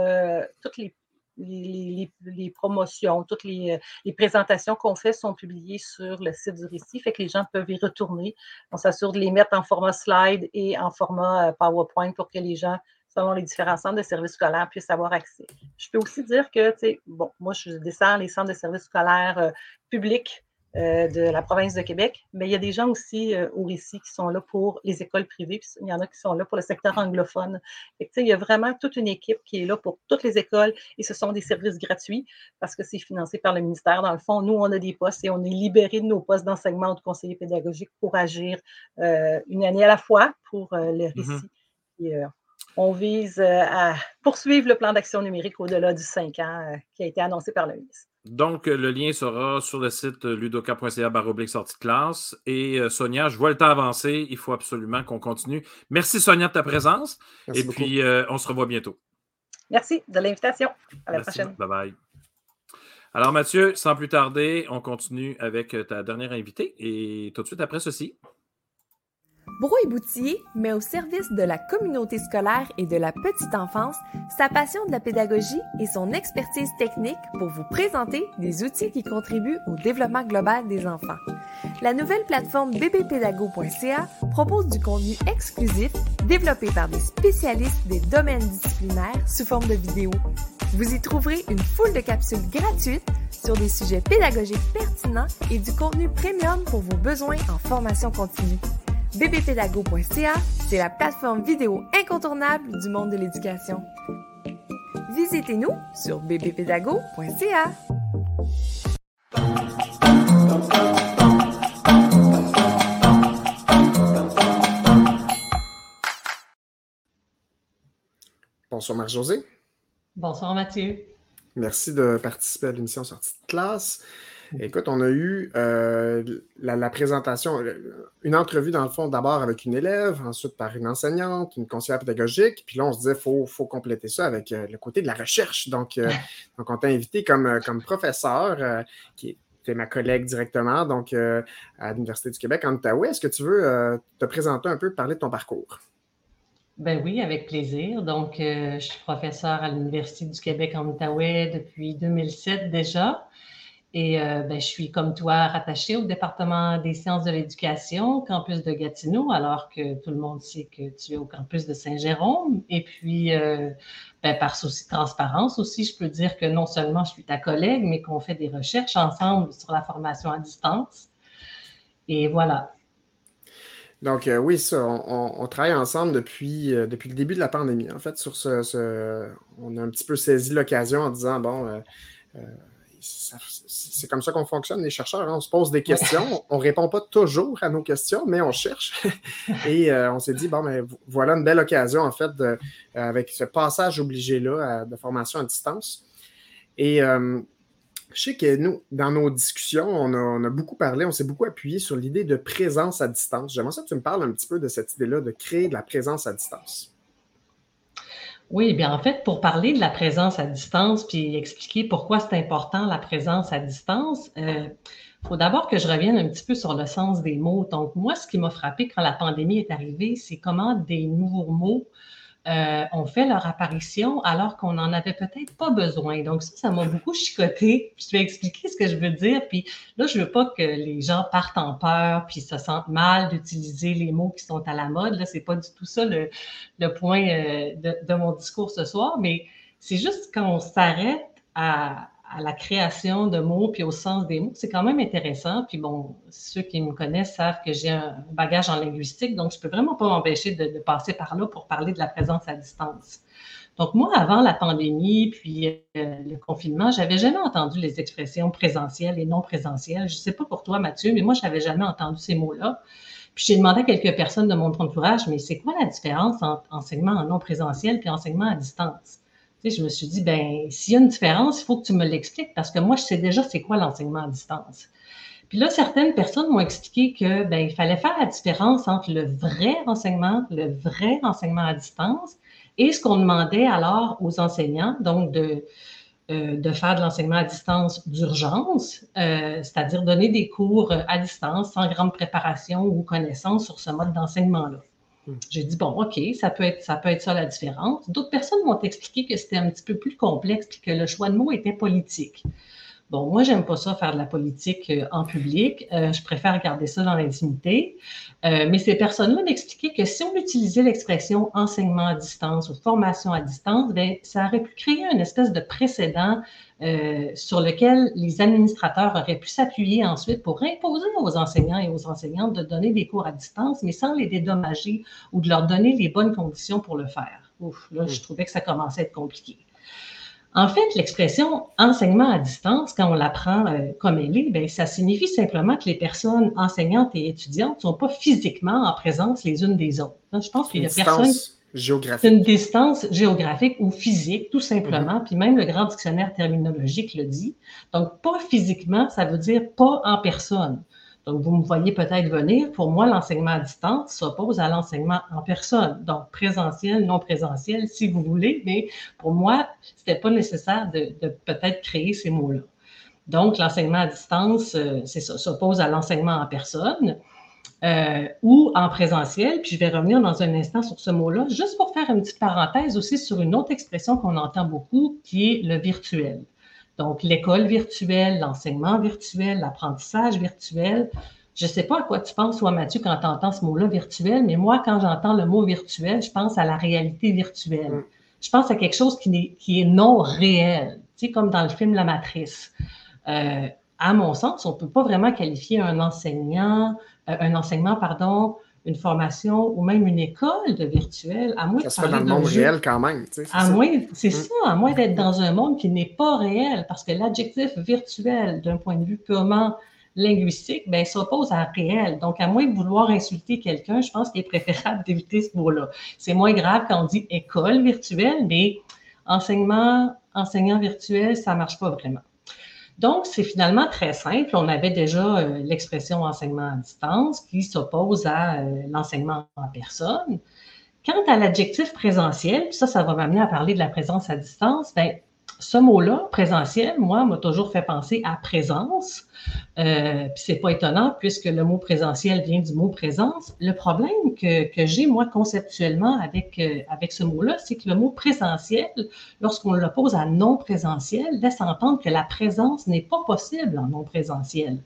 toutes les les, promotions, toutes les, présentations qu'on fait sont publiées sur le site du récit, fait que les gens peuvent y retourner. On s'assure de les mettre en format slide et en format euh, PowerPoint pour que les gens, selon les différents centres de services scolaires, puissent avoir accès. Je peux aussi dire que, tu sais, bon, moi, je descends les centres de services scolaires euh, publics euh, de la province de Québec, mais il y a des gens aussi euh, au récit qui sont là pour les écoles privées, puis il y en a qui sont là pour le secteur anglophone. il y a vraiment toute une équipe qui est là pour toutes les écoles et ce sont des services gratuits parce que c'est financé par le ministère. Dans le fond, nous, on a des postes et on est libéré de nos postes d'enseignement ou de conseiller pédagogique pour agir euh, une année à la fois pour le mm-hmm. récit. on vise à poursuivre le plan d'action numérique au-delà du 5 ans qui a été annoncé par le ministre. Donc, le lien sera sur le site ludoka.ca baroblique sortie de classe. Et euh, Sonia, je vois le temps avancer. Il faut absolument qu'on continue. Merci Sonia de ta présence. et puis, euh, on se revoit bientôt. Merci de l'invitation. À la prochaine. Bye bye. Alors, Mathieu, sans plus tarder, on continue avec ta dernière invitée. Et tout de suite après ceci. Brouille Boutier met au service de la communauté scolaire et de la petite enfance sa passion de la pédagogie et son expertise technique pour vous présenter des outils qui contribuent au développement global des enfants. La nouvelle plateforme bbpédago.ca propose du contenu exclusif développé par des spécialistes des domaines disciplinaires sous forme de vidéos. Vous y trouverez une foule de capsules gratuites sur des sujets pédagogiques pertinents et du contenu premium pour vos besoins en formation continue bbpédago.ca, c'est la plateforme vidéo incontournable du monde de l'éducation. Visitez-nous sur bbpédago.ca. Bonsoir Marie-Josée. Bonsoir Mathieu. Merci de participer à l'émission Sortie de classe. Écoute, on a eu euh, la, présentation, euh, une entrevue dans le fond d'abord avec une élève, ensuite par une enseignante, une conseillère pédagogique, puis là on se disait qu'il faut, compléter ça avec euh, le côté de la recherche. Donc, donc on t'a invité comme, comme professeur, qui était ma collègue directement, donc à l'Université du Québec en Outaouais. Est-ce que tu veux te présenter un peu, parler de ton parcours? Ben oui, avec plaisir. Donc, je suis professeur à l'Université du Québec en Outaouais depuis 2007 déjà. Et euh, ben, je suis comme toi rattachée au département des sciences de l'éducation, campus de Gatineau, alors que tout le monde sait que tu es au campus de Saint-Jérôme. Et puis, euh, ben, par souci de transparence aussi, je peux dire que non seulement je suis ta collègue, mais qu'on fait des recherches ensemble sur la formation à distance. Et voilà. Donc euh, oui, ça, on, travaille ensemble depuis, depuis le début de la pandémie. En fait, sur ce, on a un petit peu saisi l'occasion en disant, bon, c'est comme ça qu'on fonctionne, les chercheurs. Hein. On se pose des questions, on ne répond pas toujours à nos questions, mais on cherche. *laughs* Et euh, on s'est dit, bon, mais voilà une belle occasion, en fait, euh, avec ce passage obligé-là de formation à distance. Et euh, Je sais que nous, dans nos discussions, on a, beaucoup parlé, on s'est beaucoup appuyé sur l'idée de présence à distance. J'aimerais ça que tu me parles un petit peu de cette idée-là de créer de la présence à distance. Oui, bien en fait, pour parler de la présence à distance, puis expliquer pourquoi c'est important la présence à distance, il euh, faut d'abord que je revienne un petit peu sur le sens des mots. Donc, moi, ce qui m'a frappé quand la pandémie est arrivée, c'est comment des nouveaux mots euh, ont fait leur apparition alors qu'on n'en avait peut-être pas besoin. Donc ça, ça m'a beaucoup chicoté. je vais expliquer ce que je veux dire. Puis là, je veux pas que les gens partent en peur puis se sentent mal d'utiliser les mots qui sont à la mode. Là, c'est pas du tout ça le, le point euh, de, de mon discours ce soir, mais c'est juste quand on s'arrête à, à la création de mots puis au sens des mots, c'est quand même intéressant. Puis bon, ceux qui me connaissent savent que j'ai un bagage en linguistique, donc je peux vraiment pas m'empêcher de, passer par là pour parler de la présence à distance. Donc moi, avant la pandémie puis euh, le confinement, j'avais jamais entendu les expressions présentielles et non présentielles. Je sais pas pour toi, Mathieu, mais moi, je n'avais jamais entendu ces mots-là. Puis j'ai demandé à quelques personnes de mon entourage, mais c'est quoi la différence entre enseignement en non présentiel puis enseignement à distance? Je me suis dit, ben, s'il y a une différence, il faut que tu me l'expliques parce que moi, je sais déjà c'est quoi l'enseignement à distance. Puis là, certaines personnes m'ont expliqué que ben, il fallait faire la différence entre le vrai enseignement, le vrai enseignement à distance, et ce qu'on demandait alors aux enseignants, donc de, euh, de faire de l'enseignement à distance d'urgence, euh, c'est-à-dire donner des cours à distance sans grande préparation ou connaissance sur ce mode d'enseignement-là. J'ai dit, bon, OK, ça peut, être, ça peut être ça la différence. D'autres personnes m'ont expliqué que c'était un petit peu plus complexe et que le choix de mots était politique. Bon, moi, j'aime pas ça faire de la politique euh, en public. Euh, je préfère garder ça dans l'intimité. Euh, mais ces personnes-là m'expliquaient que si on utilisait l'expression enseignement à distance ou formation à distance, bien, ça aurait pu créer une espèce de précédent sur lequel les administrateurs auraient pu s'appuyer ensuite pour imposer aux enseignants et aux enseignantes de donner des cours à distance, mais sans les dédommager ou de leur donner les bonnes conditions pour le faire. Ouf, là, je hmm. trouvais que ça commençait à être compliqué. En fait, l'expression enseignement à distance, quand on l'apprend euh, comme elle est, bien, ça signifie simplement que les personnes enseignantes et étudiantes ne sont pas physiquement en présence les unes des autres. Je pense qu'il y a personne. Géographique. une distance géographique ou physique, tout simplement. Mm-hmm. Puis même le grand dictionnaire terminologique le dit. Donc, pas physiquement, ça veut dire pas en personne. Donc, vous me voyez peut-être venir. Pour moi, l'enseignement à distance s'oppose à l'enseignement en personne. Donc, présentiel, non présentiel, si vous voulez. Mais pour moi, c'était pas nécessaire de, peut-être créer ces mots-là. Donc, l'enseignement à distance, euh, c'est ça, s'oppose à l'enseignement en personne. Euh, ou en présentiel. Puis je vais revenir dans un instant sur ce mot-là, juste pour faire une petite parenthèse aussi sur une autre expression qu'on entend beaucoup, qui est le virtuel. Donc, l'école virtuelle, l'enseignement virtuel, l'apprentissage virtuel. Je ne sais pas à quoi tu penses, toi, Mathieu, quand tu entends ce mot-là virtuel, mais moi, quand j'entends le mot virtuel, je pense à la réalité virtuelle. Mm. Je pense à quelque chose qui est, qui est non réel, tu sais, comme dans le film La Matrice. Euh, à mon sens, on ne peut pas vraiment qualifier un enseignant, euh, un enseignement, pardon, une formation ou même une école de virtuel, à moins ça se dans le monde réel quand même. à moins, c'est mm. ça, à moins d'être dans un monde qui n'est pas réel, parce que l'adjectif virtuel, d'un point de vue purement linguistique, ben, s'oppose à réel. Donc, à moins de vouloir insulter quelqu'un, je pense qu'il est préférable *laughs* d'éviter ce mot-là. C'est moins grave quand on dit école virtuelle, mais enseignement, enseignant virtuel, ça marche pas vraiment. Donc, c'est finalement très simple. On avait déjà euh, l'expression enseignement à distance qui s'oppose à euh, l'enseignement en personne. Quant à l'adjectif présentiel, ça, ça va m'amener à parler de la présence à distance, ben, ce mot-là, présentiel, moi, m'a toujours fait penser à présence. Euh, puis c'est pas étonnant puisque le mot présentiel vient du mot présence. Le problème que, que j'ai, moi, conceptuellement avec, euh, avec ce mot-là, c'est que le mot présentiel, lorsqu'on l'oppose à non présentiel, laisse entendre que la présence n'est pas possible en non présentiel.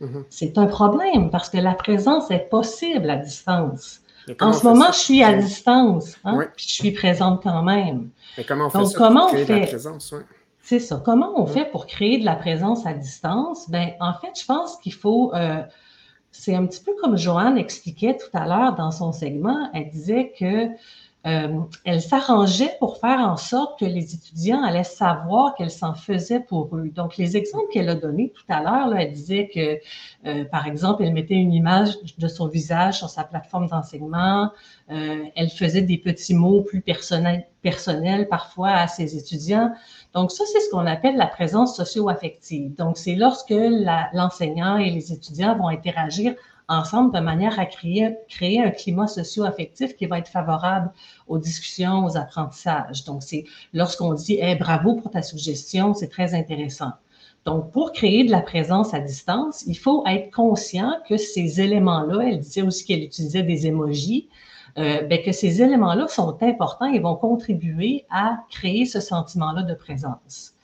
Mm-hmm. C'est un problème parce que la présence est possible à distance. En ce moment, je suis à distance, hein, puis je suis présente quand même. Mais comment on fait ça pour créer de la présence? C'est ça. Comment on fait pour créer de la présence à distance? Ben, en fait, je pense qu'il faut. Euh, c'est un petit peu comme Joanne expliquait tout à l'heure dans son segment. Elle disait que euh, elle s'arrangeait pour faire en sorte que les étudiants allaient savoir qu'elle s'en faisait pour eux. Donc, les exemples qu'elle a donnés tout à l'heure, elle disait que, euh, par exemple, elle mettait une image de son visage sur sa plateforme d'enseignement, euh, elle faisait des petits mots plus personnels, personnels parfois à ses étudiants. Donc, ça, c'est ce qu'on appelle la présence socio-affective. Donc, c'est lorsque l'enseignant et les étudiants vont interagir ensemble de manière à créer, créer un climat socio-affectif qui va être favorable aux discussions, aux apprentissages. Donc, c'est lorsqu'on dit hey, bravo pour ta suggestion, c'est très intéressant. Donc, pour créer de la présence à distance, il faut être conscient que ces éléments-là, elle disait aussi qu'elle utilisait des émojis, euh, ben, que ces éléments-là sont importants et vont contribuer à créer ce sentiment-là de présence.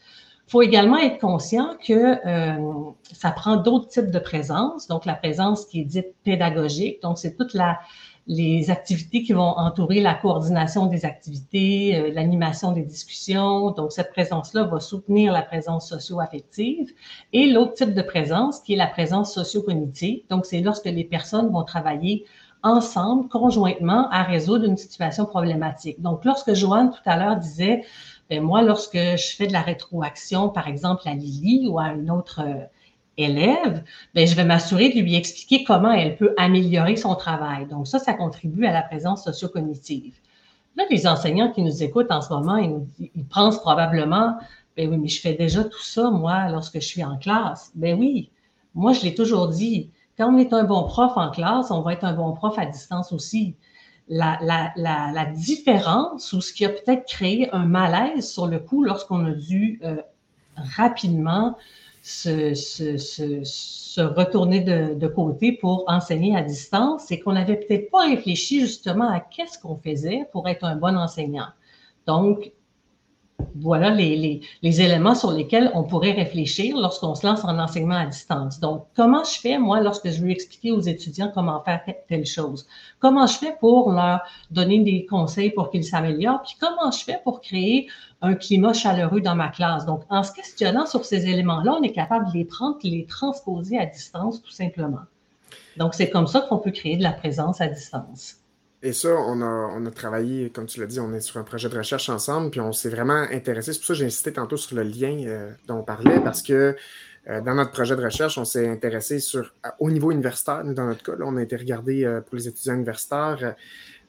Faut également être conscient que euh, ça prend d'autres types de présence. Donc, la présence qui est dite pédagogique, donc c'est toutes la, les activités qui vont entourer la coordination des activités, euh, l'animation des discussions. Donc, cette présence-là va soutenir la présence socio-affective. Et l'autre type de présence, qui est la présence socio-cognitive. Donc, c'est lorsque les personnes vont travailler ensemble, conjointement, à résoudre une situation problématique. Donc, lorsque Joanne tout à l'heure disait, moi, lorsque je fais de la rétroaction, par exemple à Lily ou à une autre euh, élève, ben je vais m'assurer de lui expliquer comment elle peut améliorer son travail. Donc, ça, ça contribue à la présence socio-cognitive. Là, les enseignants qui nous écoutent en ce moment, ils, ils pensent probablement, ben oui, mais je fais déjà tout ça, moi, lorsque je suis en classe. Ben oui, moi, je l'ai toujours dit. Quand on est un bon prof en classe, on va être un bon prof à distance aussi. La, différence ou ce qui a peut-être créé un malaise sur le coup lorsqu'on a dû euh, rapidement se, retourner de, de, côté pour enseigner à distance, c'est qu'on n'avait peut-être pas réfléchi justement à qu'est-ce qu'on faisait pour être un bon enseignant. Donc, voilà les, éléments sur lesquels on pourrait réfléchir lorsqu'on se lance en enseignement à distance. Donc, comment je fais, moi, lorsque je veux expliquer aux étudiants comment faire telle chose? Comment je fais pour leur donner des conseils pour qu'ils s'améliorent? Puis comment je fais pour créer un climat chaleureux dans ma classe? Donc, en se questionnant sur ces éléments-là, on est capable de les prendre les transposer à distance, tout simplement. Donc, c'est comme ça qu'on peut créer de la présence à distance. Et ça, on a, on a travaillé, comme tu l'as dit, on est sur un projet de recherche ensemble, puis on s'est vraiment intéressé. C'est pour ça que j'ai insisté tantôt sur le lien euh, dont on parlait, parce que euh, dans notre projet de recherche, on s'est intéressé sur au niveau universitaire. Nous, dans notre cas, on a été regardé euh, pour les étudiants universitaires,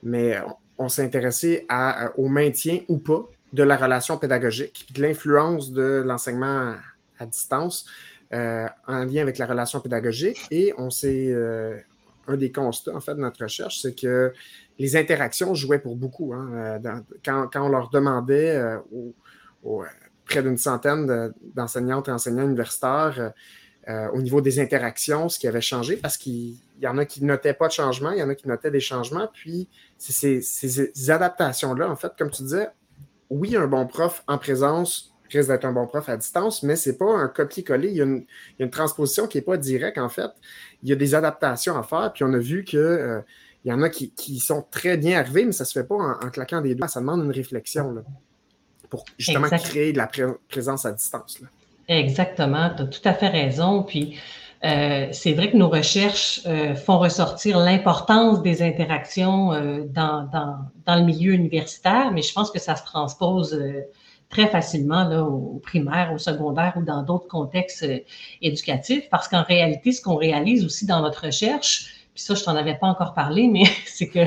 mais on, s'est intéressé à, au maintien ou pas de la relation pédagogique, de l'influence de l'enseignement à distance en lien avec la relation pédagogique. Et on s'est un des constats en fait de notre recherche, c'est que les interactions jouaient pour beaucoup. Hein, euh, quand, on leur demandait euh, euh, près d'une centaine d'enseignantes et enseignants universitaires au niveau des interactions, ce qui avait changé, parce qu'il y en a qui notaient pas de changement, il y en a qui notaient des changements, puis ces, ces adaptations-là, en fait, comme tu disais, oui, un bon prof en présence risque d'être un bon prof à distance, mais ce n'est pas un copier-coller. Il, y a une transposition qui n'est pas directe, en fait. Il y a des adaptations à faire, puis on a vu que il y en a qui, sont très bien arrivés, mais ça ne se fait pas en, claquant des doigts. Ça demande une réflexion pour justement créer de la présence à distance. Exactement, tu as tout à fait raison. Puis euh, c'est vrai que nos recherches euh, font ressortir l'importance des interactions euh, dans, dans, le milieu universitaire, mais je pense que ça se transpose très facilement là, au primaire, au secondaire ou dans d'autres contextes éducatifs, parce qu'en réalité, ce qu'on réalise aussi dans notre recherche, puis ça, je t'en avais pas encore parlé, mais *laughs* c'est que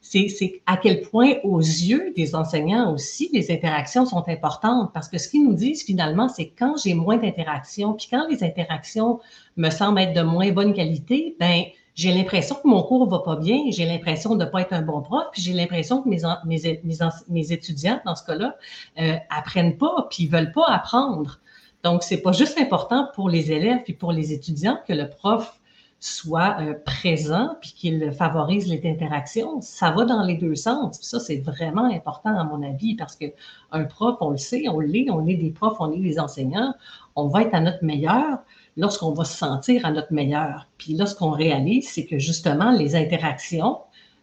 c'est à quel point aux yeux des enseignants aussi, les interactions sont importantes. Parce que ce qu'ils nous disent finalement, c'est quand j'ai moins d'interactions, puis quand les interactions me semblent être de moins bonne qualité, ben j'ai l'impression que mon cours va pas bien, j'ai l'impression de pas être un bon prof, puis j'ai l'impression que mes, mes, mes, mes, étudiants, dans ce cas-là, euh, apprennent pas, puis ils veulent pas apprendre. Donc, c'est pas juste important pour les élèves puis pour les étudiants que le prof soit euh, présent puis qu'il favorise les interactions, ça va dans les deux sens. ça, c'est vraiment important à mon avis parce que un prof, on le sait, on l'est, on est des profs, on est des enseignants, on va être à notre meilleur lorsqu'on va se sentir à notre meilleur. Puis lorsqu'on réalise, c'est que justement, les interactions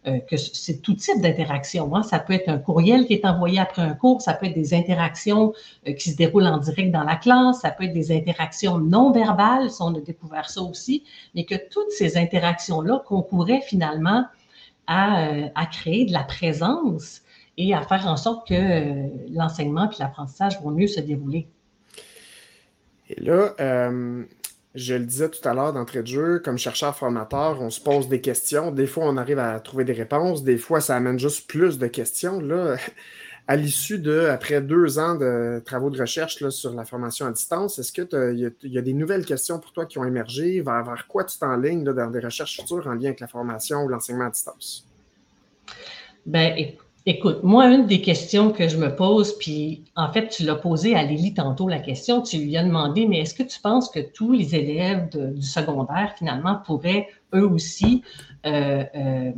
euh, que c'est tout type d'interaction. Hein. Ça peut être un courriel qui est envoyé après un cours, ça peut être des interactions euh, qui se déroulent en direct dans la classe, ça peut être des interactions non verbales, si on a découvert ça aussi, mais que toutes ces interactions-là concouraient finalement à, euh, à créer de la présence et à faire en sorte que l'enseignement et l'apprentissage vont mieux se dérouler. Et là, je le disais tout à l'heure d'entrée de jeu, comme chercheur formateur, on se pose des questions. Des fois, on arrive à trouver des réponses. Des fois, ça amène juste plus de questions. Là, *laughs* à l'issue de, après deux ans de travaux de recherche là, sur la formation à distance, est-ce qu'il y, y, a des nouvelles questions pour toi qui ont émergé? Vers, vers quoi tu t'enlignes dans des recherches futures en lien avec la formation ou l'enseignement à distance? Ben, écoute, moi, une des questions que je me pose, puis en fait, tu l'as posé à Lily tantôt la question, tu lui as demandé, mais est-ce que tu penses que tous les élèves du secondaire, finalement, pourraient eux aussi euh, euh,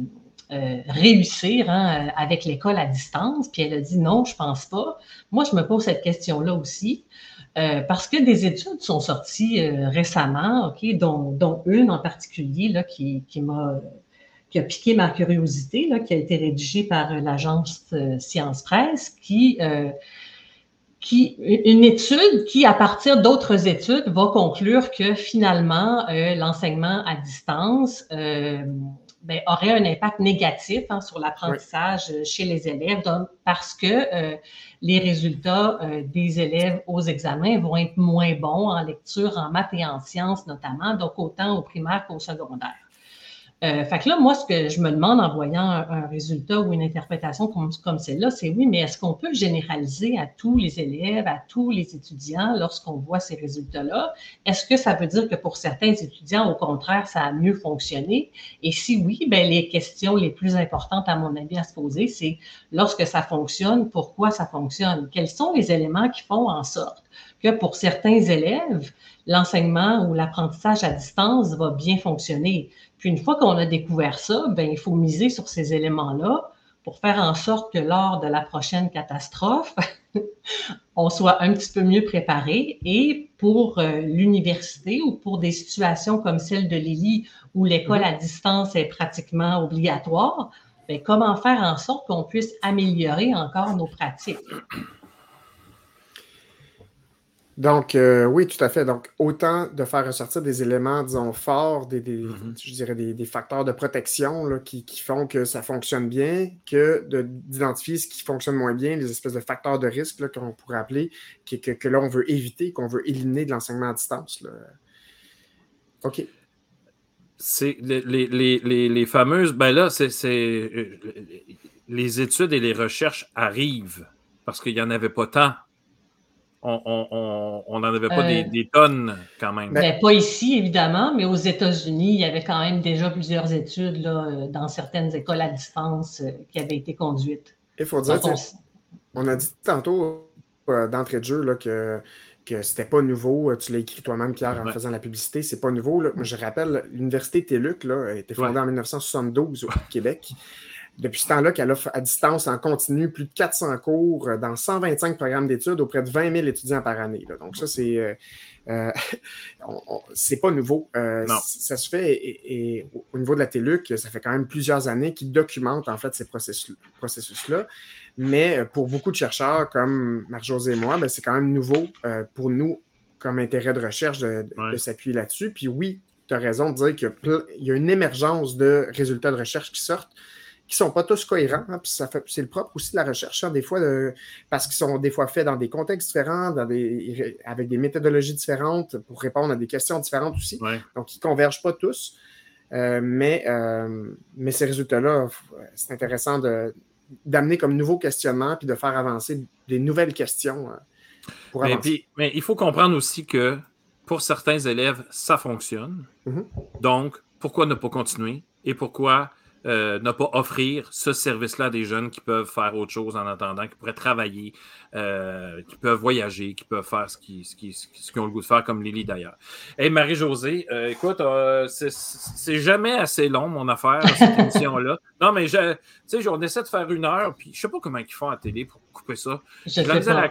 euh, réussir hein, avec l'école à distance? Puis elle a dit non, je pense pas. Moi, je me pose cette question-là aussi. parce que des études sont sorties récemment, ok, dont, dont, une en particulier là, qui, qui m'a qui a piqué ma curiosité, là, qui a été rédigé par euh, l'agence euh, Science Presse, qui, euh, qui, une étude qui, à partir d'autres études, va conclure que finalement, l'enseignement à distance ben, aurait un impact négatif hein, sur l'apprentissage chez les élèves, parce que les résultats des élèves aux examens vont être moins bons en lecture, en maths et en sciences notamment, donc autant au primaire qu'au secondaire. Euh, fait que là, moi, ce que je me demande en voyant un, résultat ou une interprétation comme, celle-là, c'est oui, mais est-ce qu'on peut généraliser à tous les élèves, à tous les étudiants lorsqu'on voit ces résultats-là? Est-ce que ça veut dire que pour certains étudiants, au contraire, ça a mieux fonctionné? Et si oui, ben, les questions les plus importantes, à mon avis, à se poser, c'est lorsque ça fonctionne, pourquoi ça fonctionne? Quels sont les éléments qui font en sorte que pour certains élèves, l'enseignement ou l'apprentissage à distance va bien fonctionner? Puis une fois qu'on a découvert ça, ben, il faut miser sur ces éléments-là pour faire en sorte que lors de la prochaine catastrophe, *laughs* on soit un petit peu mieux préparé. Et pour euh, l'université ou pour des situations comme celle de Lily où l'école à distance est pratiquement obligatoire, ben, comment faire en sorte qu'on puisse améliorer encore nos pratiques? Donc, euh, oui, tout à fait. Donc, autant de faire ressortir des éléments, disons, forts, des, mm-hmm. je dirais des, facteurs de protection là, qui, font que ça fonctionne bien, que d'identifier ce qui fonctionne moins bien, les espèces de facteurs de risque qu'on pourrait appeler, que, que, là, on veut éviter, qu'on veut éliminer de l'enseignement à distance. OK. C'est les, les, les, fameuses, ben là, c'est euh, les études et les recherches arrivent parce qu'il n'y en avait pas tant on n'en avait pas euh, des, tonnes quand même. Ben, pas ici, évidemment, mais aux États-Unis, il y avait quand même déjà plusieurs études là, euh, dans certaines écoles à distance euh, qui avaient été conduites. Il faut dire, on... a dit tantôt d'entrée de jeu là, que, que c'était pas nouveau. Tu l'as écrit toi-même, Pierre, en faisant la publicité. C'est pas nouveau. Je rappelle, l'Université TELUC là, a été fondée en 1972 au Québec depuis ce temps-là qu'elle offre à distance en continu plus de 400 cours euh, dans 125 programmes d'études auprès de 20 000 étudiants par année. Donc ça, c'est euh, euh *laughs* c'est pas nouveau. Euh, ça se fait et, au niveau de la TELUC, ça fait quand même plusieurs années qu'ils documentent en fait ces processus-là. Mais pour beaucoup de chercheurs comme Marc-José et moi, ben, c'est quand même nouveau pour nous comme intérêt de recherche de, de s'appuyer là-dessus. Puis oui, tu as raison de dire qu'il y a une émergence de résultats de recherche qui sortent qui ne sont pas tous cohérents. Hein, puis c'est le propre aussi de la recherche, hein, des fois, parce qu'ils sont des fois faits dans des contextes différents, avec des méthodologies différentes pour répondre à des questions différentes aussi. Donc, ils ne convergent pas tous. Euh, mais, euh, mais ces résultats-là, c'est intéressant d'amener comme nouveau questionnement puis de faire avancer des nouvelles questions euh, pour avancer. Mais, il faut comprendre aussi que pour certains élèves, ça fonctionne. Mm-hmm. Donc, pourquoi ne pas continuer? Et pourquoi euh, ne pas offrir ce service-là à des jeunes qui peuvent faire autre chose en attendant, qui pourraient travailler, euh, qui peuvent voyager, qui peuvent faire ce qu'ils ont le goût de faire, comme Lily d'ailleurs. Hey Marie-Josée, euh, écoute, c'est jamais assez long, mon affaire, cette *laughs* émission-là. Non, mais je, tu sais, on essaie de faire une heure, puis je sais pas comment ils font à la télé pour couper ça. La misère à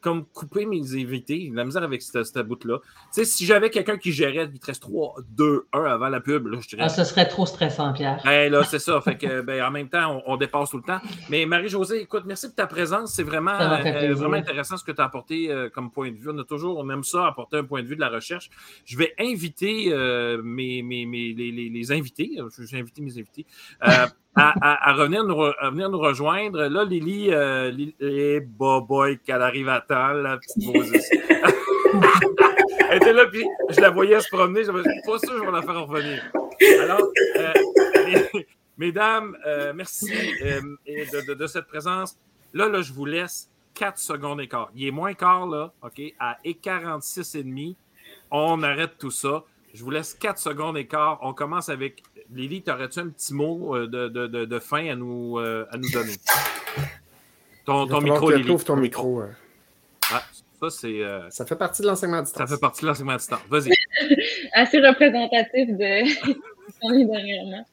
comme couper mes invités, la misère avec cette, cette bout-là. Tu sais, si j'avais quelqu'un qui gérait, il te reste 3, 2, 1 avant la pub, là, je dirais. Ah, ce serait trop stressant, Pierre. Hey, là, c'est ça. Fait que, ben, en même temps, on, dépasse tout le temps. Mais Marie-Josée, écoute, merci pour ta présence. C'est vraiment, vraiment intéressant ce que tu as apporté comme point de vue. On a toujours, on aime ça, apporter un point de vue de la recherche. Je vais inviter mes, mes, mes les, les, invités, je vais inviter mes invités, à, revenir nous venir nous rejoindre. Là, Lily, euh, Lily eh, boy, qu'elle arrive à temps, la petite Moses. *laughs* Elle était là, puis je la voyais se promener. Je me suis pas sûr que je vais la faire revenir. Alors, euh, mesdames, euh, merci euh, de, de, cette présence. Là, là, je vous laisse 4 secondes et quart. Il est moins quart, là, OK, à et 46 et demi. On arrête tout ça. Je vous laisse 4 secondes et quart. On commence avec Lily, t'aurais-tu un petit mot euh, de, de, de, fin à nous, euh, à nous donner? Ton, ton micro, Lily. ton micro. Ah, ça, c'est. Euh, ça fait partie de l'enseignement à distance. Ça fait partie de l'enseignement à distance. Vas-y. *laughs* Assez représentatif de *laughs* dernièrement.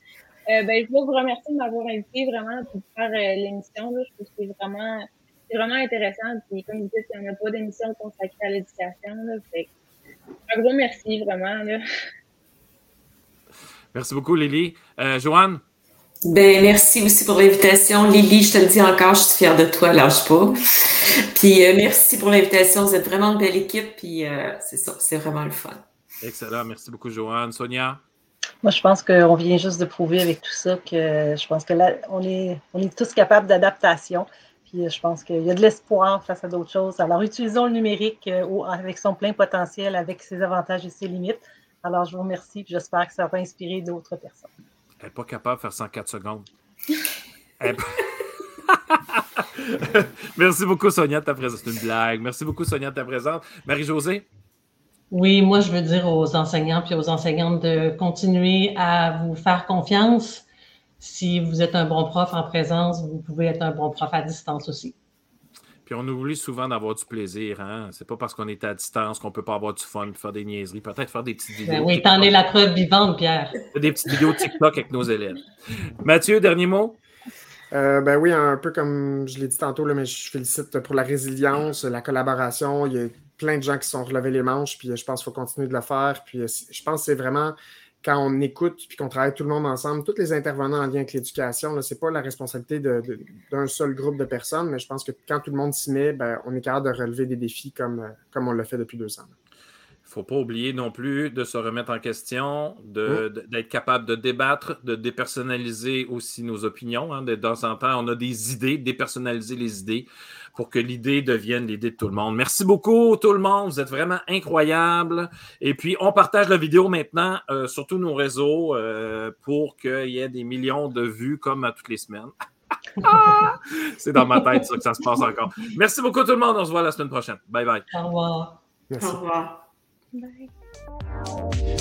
Euh, ben, je veux vous remercier de m'avoir invité vraiment pour faire l'émission. Je trouve que c'est vraiment, vraiment intéressant. Puis, comme vous dites, il n'y a pas d'émission consacrée à l'éducation. Un gros merci, vraiment. Là. *laughs* Merci beaucoup, Lily. Euh, Joanne? Ben, merci aussi pour l'invitation. Lily, je te le dis encore, je suis fière de toi, lâche pas. Puis euh, merci pour l'invitation. Vous êtes vraiment une belle équipe, puis euh, c'est ça, c'est vraiment le fun. Excellent. Merci beaucoup, Joanne. Sonia? Moi, je pense qu'on vient juste de prouver avec tout ça que je pense que là, on est, on est tous capables d'adaptation. Puis je pense qu'il y a de l'espoir face à d'autres choses. Alors, utilisons le numérique avec son plein potentiel, avec ses avantages et ses limites. Alors, je vous remercie et j'espère que ça va inspirer d'autres personnes. Elle n'est pas capable de faire 104 secondes. *laughs* *laughs* Merci beaucoup, Sonia, de ta présence. C'est une blague. Merci beaucoup, Sonia, de ta présence. Marie-Josée? Oui, moi, je veux dire aux enseignants et aux enseignantes de continuer à vous faire confiance. Si vous êtes un bon prof en présence, vous pouvez être un bon prof à distance aussi. Puis on oublie souvent d'avoir du plaisir. Hein? C'est pas parce qu'on est à distance qu'on peut pas avoir du fun, faire des niaiseries, peut-être faire des petites vidéos. Ben oui, t'en es la preuve vivante, Pierre. Des petites vidéos TikTok avec nos élèves. Mathieu, dernier mot? Euh, ben oui, un peu comme je l'ai dit tantôt, là, mais je félicite pour la résilience, la collaboration. Il y a plein de gens qui sont relevés les manches, puis je pense qu'il faut continuer de le faire. Puis je pense que c'est vraiment quand on écoute puis qu'on travaille tout le monde ensemble, tous les intervenants en lien avec l'éducation, ce n'est pas la responsabilité d'un seul groupe de personnes, mais je pense que quand tout le monde s'y met, ben, on est capable de relever des défis comme, euh, comme on l'a fait depuis deux ans. Il ne faut pas oublier non plus de se remettre en question, mmh. d'être capable de débattre, de dépersonnaliser aussi nos opinions. Hein. De temps en temps, on a des idées, dépersonnaliser les idées pour que l'idée devienne l'idée de tout le monde. Merci beaucoup, tout le monde. Vous êtes vraiment incroyables. Et puis, on partage la vidéo maintenant euh, sur tous nos réseaux euh, pour qu'il y ait des millions de vues comme à toutes les semaines. *laughs* C'est dans ma tête ça que ça se passe encore. Merci beaucoup tout le monde. On se voit la semaine prochaine. Bye bye. Au revoir. Au revoir. Bye.